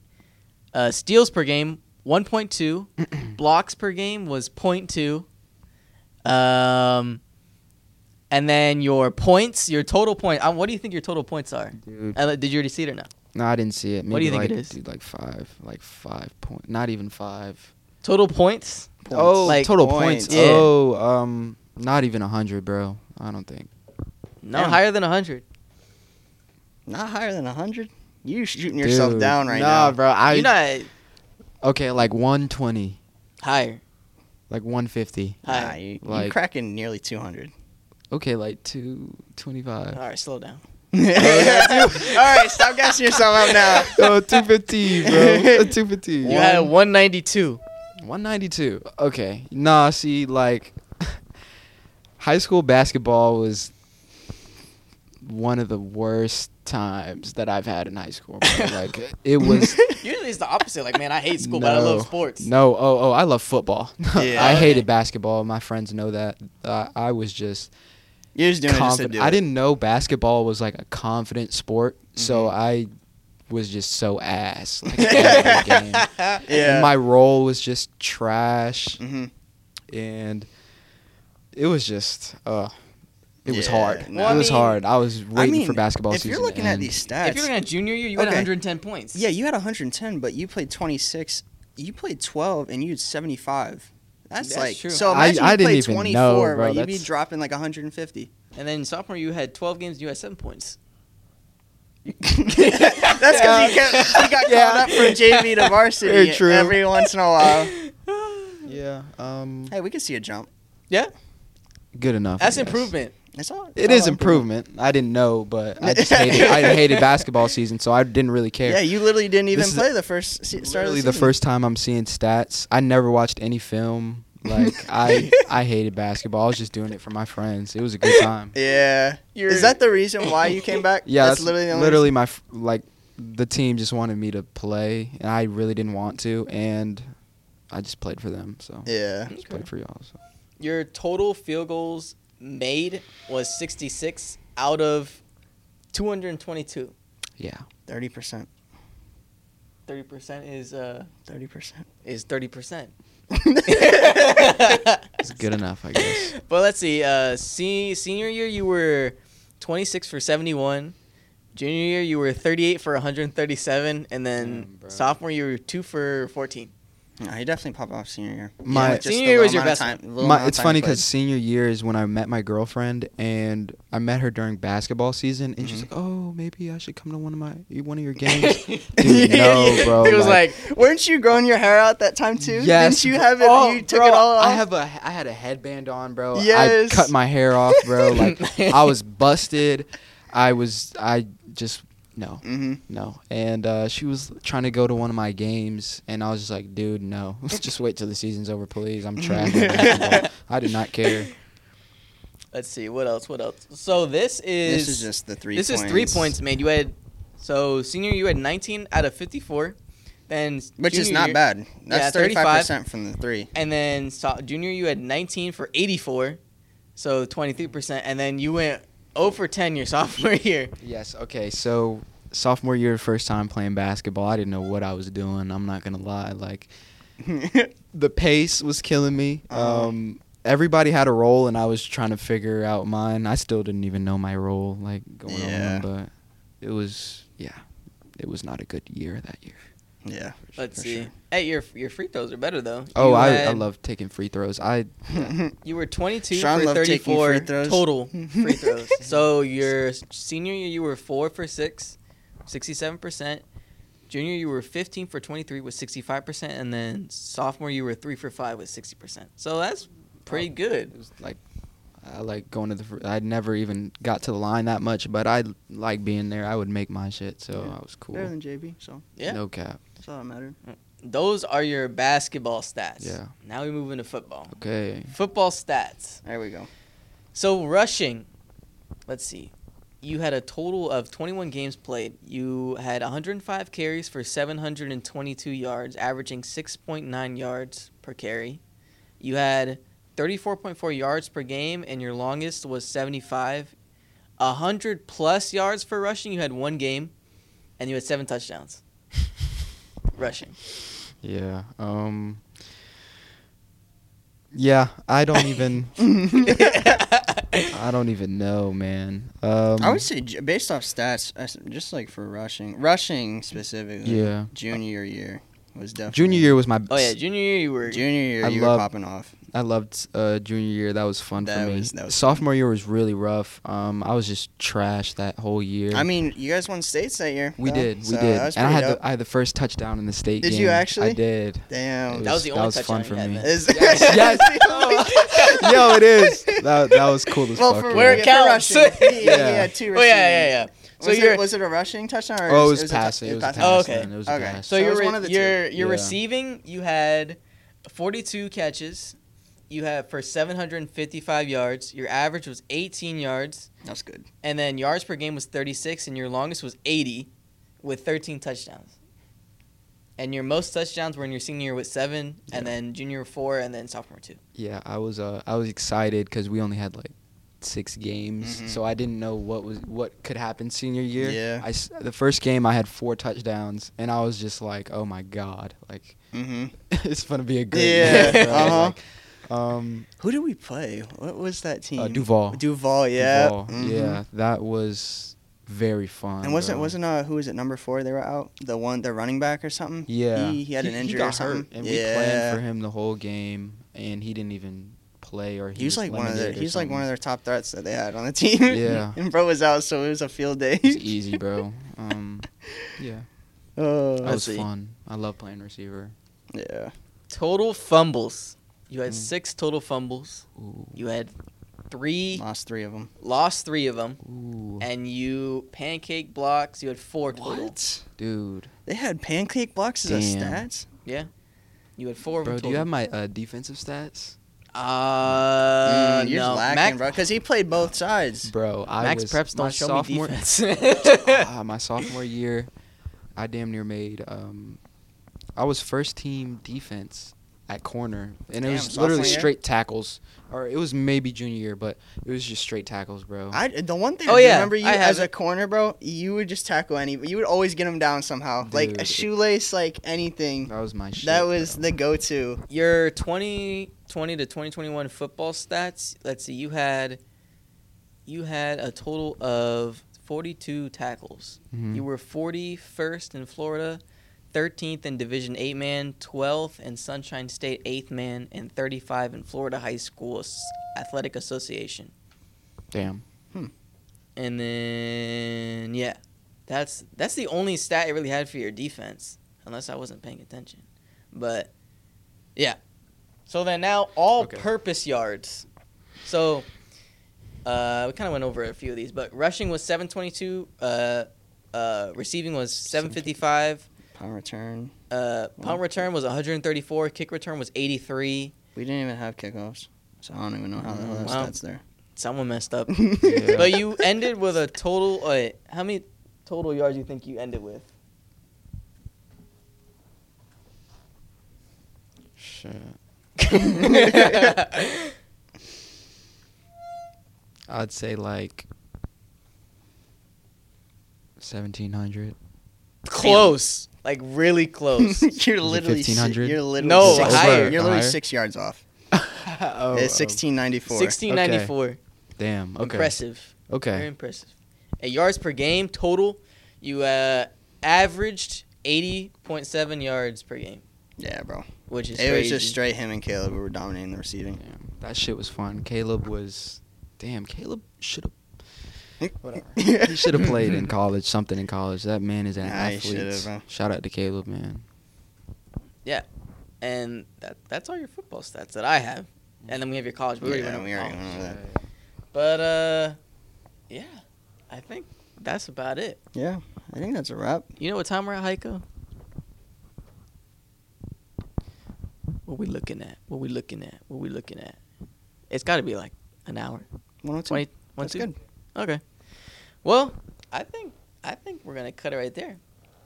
uh, steals per game 1.2 [clears throat] blocks per game was 0.2 um, and then your points your total point um, what do you think your total points are Dude, uh, did you already see it or no no, I didn't see it. Maybe What do you think like, it is? Dude, like five, like five point, not even five. total points Points. Oh, Like- total Points. points. Yeah. Oh, um, not even a hundred, bro. I don't think. no Damn. higher than 100 Not higher than hundred. You shooting yourself Dude, down right nah, now. bro. I you're not okay, like one twenty, higher like one fifty. Nah, higher you, you Like- cracking nearly two hundred. Okay, like 225. All right, slow down [laughs] All right, stop gassing yourself up now. [laughs] oh, 215, bro. [laughs] 215. you had a 192 192. Okay. Nah, see, like, high school basketball was one of the worst times that I've had in high school. Bro. Like, it was. [laughs] usually it's the opposite like man I hate school but I No. love sports No, oh, oh, I love football. [laughs] Yeah. I hated basketball. My friends know that. Uh, I was just You're just doing it just to confident. do I didn't know basketball was like a confident sport, so Mhm. I was just so ass like [laughs] every game. Yeah. My role was just trash, hmm and it was just uh, it was Yeah, hard. no. Well, I it was mean- hard. I was waiting mean, for basketball If season. you're to looking at end. these stats, If you're looking at junior year, you had Okay. 110 points. yeah, you had 110, but you played 26. You played 12, and you had 75. That's, That's like true. so. I- Imagine I you didn't played even 24, know, bro. bro. You'd be That's- dropping like 150. And then sophomore, you had 12 games. You had seven points. [laughs] That's because he, kept- he got [laughs] Yeah. called up from JV to [laughs] varsity Very true. every once in a while. yeah, um, Hey, we could see a jump. Yeah. good enough. I That's guess. improvement. It's all. it's It all is improvement. I didn't know, but I just [laughs] hated. I hated basketball season, so I didn't really care. Yeah, you literally didn't even This play the first se- start Literally the, the season. first time I'm seeing stats. I never watched any film. Like [laughs] I, I hated basketball. I was just doing it for my friends. It was a good time. [laughs] Yeah. You're- Is that the reason why you came back? Yeah, that's, literally the only literally my f- like the team just wanted me to play, and I really didn't want to, and I just played for them. So reason? Yeah. just played for y'all. So. Your total field goals made was 66 out of 222. Yeah, Thirty percent. 30% is uh Thirty percent. is 30%. [laughs] it's good enough, I guess. But let's see. Uh, se- senior year, you were 26 for 71. Junior year, you were 38 for 137, and then Damn, bro. sophomore, you were two for 14. No, he definitely popped off senior year. My- with just Senior year was your best time- My, it's funny because senior year is when I met my girlfriend, and I met her during basketball season, and she's Mhm. like, "Oh, maybe I should come to one of my one of your games." [laughs] Dude, no, bro. He was like, weren't you growing your hair out that time too? Yes, Didn't you have it? Oh, you took bro, it all off. I have a I had a headband on, bro. Yes. I cut my hair off, bro. Like [laughs] I was busted. I was I just no. Mm-hmm. No. And uh, she was trying to go to one of my games and I was just like, dude, no. [laughs] just wait till the season's over, please. I'm trash. [laughs] I did not care. let's see, what else? What else? So this is This is just the three. this points. is three points made. You had so senior, you had 19 out of 54. Then which is not year- bad. That's 35. thirty-five percent from the three. And then so, junior, you had 19 for 84, so 23%. And then you went 0 for 10 your [laughs] sophomore year. Yes. Okay. So sophomore year, first time playing basketball. I didn't know what I was doing. I'm not gonna lie. Like [laughs] the pace was killing me. Uh-huh. Um, everybody had a role, and I was trying to figure out mine. I still didn't even know my role, like going Yeah. on, but it was yeah, it was not a good year that year. Yeah. Let's for see. sure. Hey, your your free throws are better though. Oh, You I, I love taking free throws. I [laughs] You were 22 Sean for loved taking 34 [laughs] free throws. total free throws. [laughs] So your senior year, you were 4 for 6, 67%. Junior, you were 15 for 23 with 65%. And then sophomore, you were 3 for 5 with 60%. So that's pretty oh, it good. was like I like going to the. fr- I never even got to the line that much, but I like being there. I would make my shit, so Yeah. I was cool. Better than JB, so Yeah. No cap. That's all that mattered. Those are your basketball stats. Yeah. Now we move into football. Okay. Football stats. There we go. So rushing, let's see. You had a total of 21 games played. You had 105 carries for 722 yards, averaging 6.9 yards per carry. You had 34.4 yards per game, and your longest was 75. 100 plus yards for rushing. You had one game, and you had seven touchdowns. [laughs] rushing. Yeah. Um. Yeah, I don't even. [laughs] I don't even know, man. Um, I would say j- based off stats, just like for rushing, rushing specifically. Yeah. Junior year was definitely. Junior year was my. Oh yeah, junior year you were. Junior year, I you love- were popping off. I loved uh, junior year. That was fun That for me. was- that was Sophomore year was really rough. Um, I was just trash that whole year. I mean, you guys won states that year. we though, did, we so did, and I had pretty the I had the first touchdown in the state Did game. you actually? I did. Damn. It That was the only that only was fun for me. then. Is- [laughs] Yes, yes. [laughs] [laughs] Yo, it is. That that was cool as well, fuck. for yeah. Where yeah, it for counts. rushing, he, he Yeah. had two Oh receiving. yeah, yeah, yeah. So was, you're it, was it a rushing touchdown or Oh, it was, was it a passing. It was passing? Oh, okay. It was Okay. So So it your was re- one of the two. your your Yeah. receiving, you had 42 catches. You had for 755 yards. Your average was 18 yards, That's good. and then yards per game was 36, and your longest was 80, with 13 touchdowns. And your most touchdowns were in your senior year with seven, and then junior four, and then sophomore two. Yeah, I was uh I was excited because we only had like six games, Mhm. so I didn't know what was what could happen senior year. Yeah. I the first game I had four touchdowns, and I was just like, oh my god, like Mm-hmm. [laughs] it's gonna be a great Yeah, year. uh-huh. Like, um, Who did we play? What was that team? uh, Duval. Duval, yeah. Duval, Mhm. yeah, that was very fun. And wasn't bro. wasn't uh who was it number four they were out the one the running back or something Yeah, he, he had an injury got or something hurt, and yeah we planned for him the whole game, and he didn't even play or he, he was like one of their limited or he's like one of their top threats that they had on the team Yeah. [laughs] and bro was out so it was a field day It's easy, bro. [laughs] Um, yeah, oh that was see. fun. I love playing receiver. yeah Total fumbles. You had Mm. six total fumbles. Ooh. You had three, Lost three of them. lost three of them, Ooh, and you pancake blocks. You had four total. What? dude, They had pancake blocks as Damn. stats. Yeah. You had four of bro, them do you total. have my uh, defensive stats, uh, Mm, you're no. just lacking, Mac, bro, because he played both sides. bro? I Max was Preps my don't show sophomore, me defense. [laughs] [laughs] Ah, my sophomore year, I damn near made. Um, I was first team defense at corner, and it was sophomore literally year? straight tackles. Or it was maybe junior year, but it was just straight tackles, bro. I the one thing Oh, I yeah, remember you I have as a corner, bro. You would just tackle any. You would always get them down somehow, like a shoelace, like anything. that was my shit. that was bro. the go-to. Your 2020 to 2021 football stats. Let's see. You had you had a total of 42 tackles. Mhm. You were 41st in Florida, 13th in Division 8 man, 12th in Sunshine State 8th man, and 35 in Florida High School Athletic Association. damn. Hmm. And then yeah, that's that's the only stat you really had for your defense, unless I wasn't paying attention. But yeah, so then now all-purpose yards. So uh, we kind of went over a few of these, but rushing was 722. Uh, uh, receiving was 755. Power return. Uh, punt return was 134. Kick return was 83. We didn't even have kickoffs, so I don't even know how the hell that Wow. stats there. Someone messed up. [laughs] Yeah. But you ended with a total. Wait, how many total yards you think you ended with? Shit. [laughs] I'd say like seventeen hundred. Close, like really close. [laughs] you're literally si- 1500? You're literally No, six, higher. You're literally Higher? six yards off. [laughs] oh, it's sixteen ninety four. 1694. Damn. Okay. Impressive. Okay. Very impressive. At yards per game total, you uh, averaged 80.7 yards per game, Yeah, bro. which is It crazy. was just straight him and Caleb who were dominating the receiving. Damn. That shit was fun. Caleb was. Damn. Caleb should have. Whatever. He should have played in [laughs] college. Something in college. That man is an Nah, athlete. bro. Shout out to Caleb, man. Yeah, and that that's all your football stats that I have. And then we have your college. We Yeah, we already went over that. But uh, yeah, I think that's about it. Yeah, I think that's a wrap. You know what time we're at, Heiko? What we looking at? What we looking at? What we looking at? It's got to be like an hour. 102. 20, one, That's two? good. Okay. Well, I think I think we're gonna cut it right there.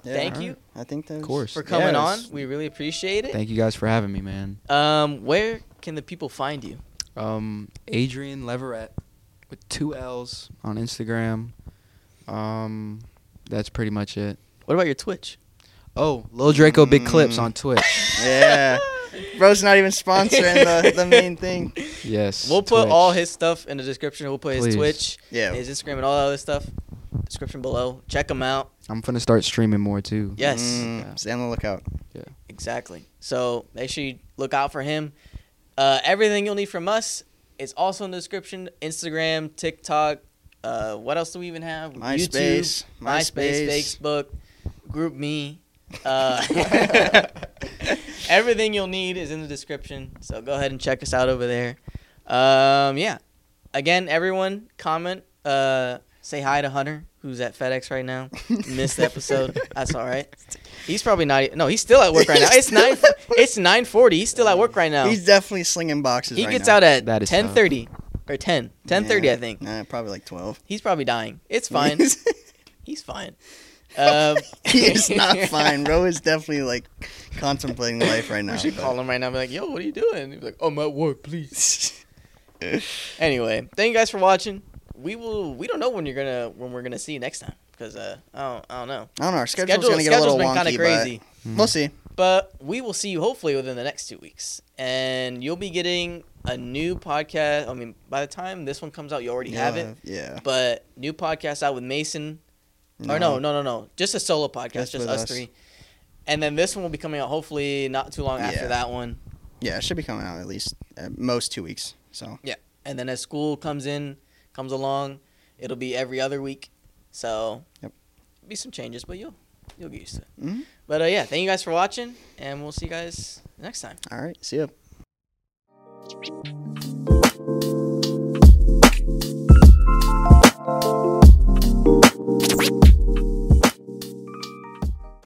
Yeah, Thank alright. you I think that's Of course. for coming on. We really appreciate it. Thank you guys for having me, man. Um, where can the people find you? Um, Adrian Leverette with two L's on Instagram. Um, that's pretty much it. What about your Twitch? Oh, Lil Draco Big Clips Mm. on Twitch. [laughs] Yeah. [laughs] Bro's not even sponsoring the, the main thing. [laughs] Yes. We'll put Twitch. all his stuff in the description. We'll put his Please. Twitch, Yeah. his Instagram, and all that other stuff. Description below. Check him out. I'm gonna start streaming more too. Yes. Mm, Yeah. Stay on the lookout. Exactly. So make sure you look out for him. Uh, everything you'll need from us is also in the description. Instagram, TikTok. Uh, what else do we even have? MySpace. YouTube, MySpace, MySpace. Facebook, GroupMe. Uh, [laughs] [laughs] everything you'll need is in the description. So go ahead and check us out over there. Um, yeah. Again, everyone, comment. Uh, say hi to Hunter, who's at FedEx right now. [laughs] Missed the episode. That's all right. [laughs] He's probably not. No, he's still at work right now. It's nine. It's nine forty. He's still at work right now. He's definitely slinging boxes he right gets now. out at That is ten thirty or 10. 10.30, Yeah. I think. Nah, probably like 12. He's probably dying. It's fine. [laughs] he's fine. Um, [laughs] He's not [laughs] fine. Bro is definitely like contemplating life right now. We should but- call him right now. And be like, "Yo, what are you doing?" He's like, "I'm at work, please." [laughs] Anyway, thank you guys for watching. We will. We don't know when you're gonna when we're gonna see you next time because uh, I don't I don't know. I don't know. Our schedule's Schedule- gonna get a little wonky, kinda crazy, but we'll see. but we will see you hopefully within the next two weeks, and you'll be getting a new podcast. I mean, by the time this one comes out, you already have it. Yeah. But new podcast out with Mason. No. Or no, no, no, no. Just a solo podcast, just, just us, us, three. And then this one will be coming out hopefully not too long yeah. after that one. Yeah, it should be coming out at least at most two weeks. So yeah, and then as school comes in, comes along, it'll be every other week. So yep, be some changes, but you'll you'll get used to it. Mm-hmm. But uh, yeah, thank you guys for watching, and we'll see you guys next time. All right, see ya.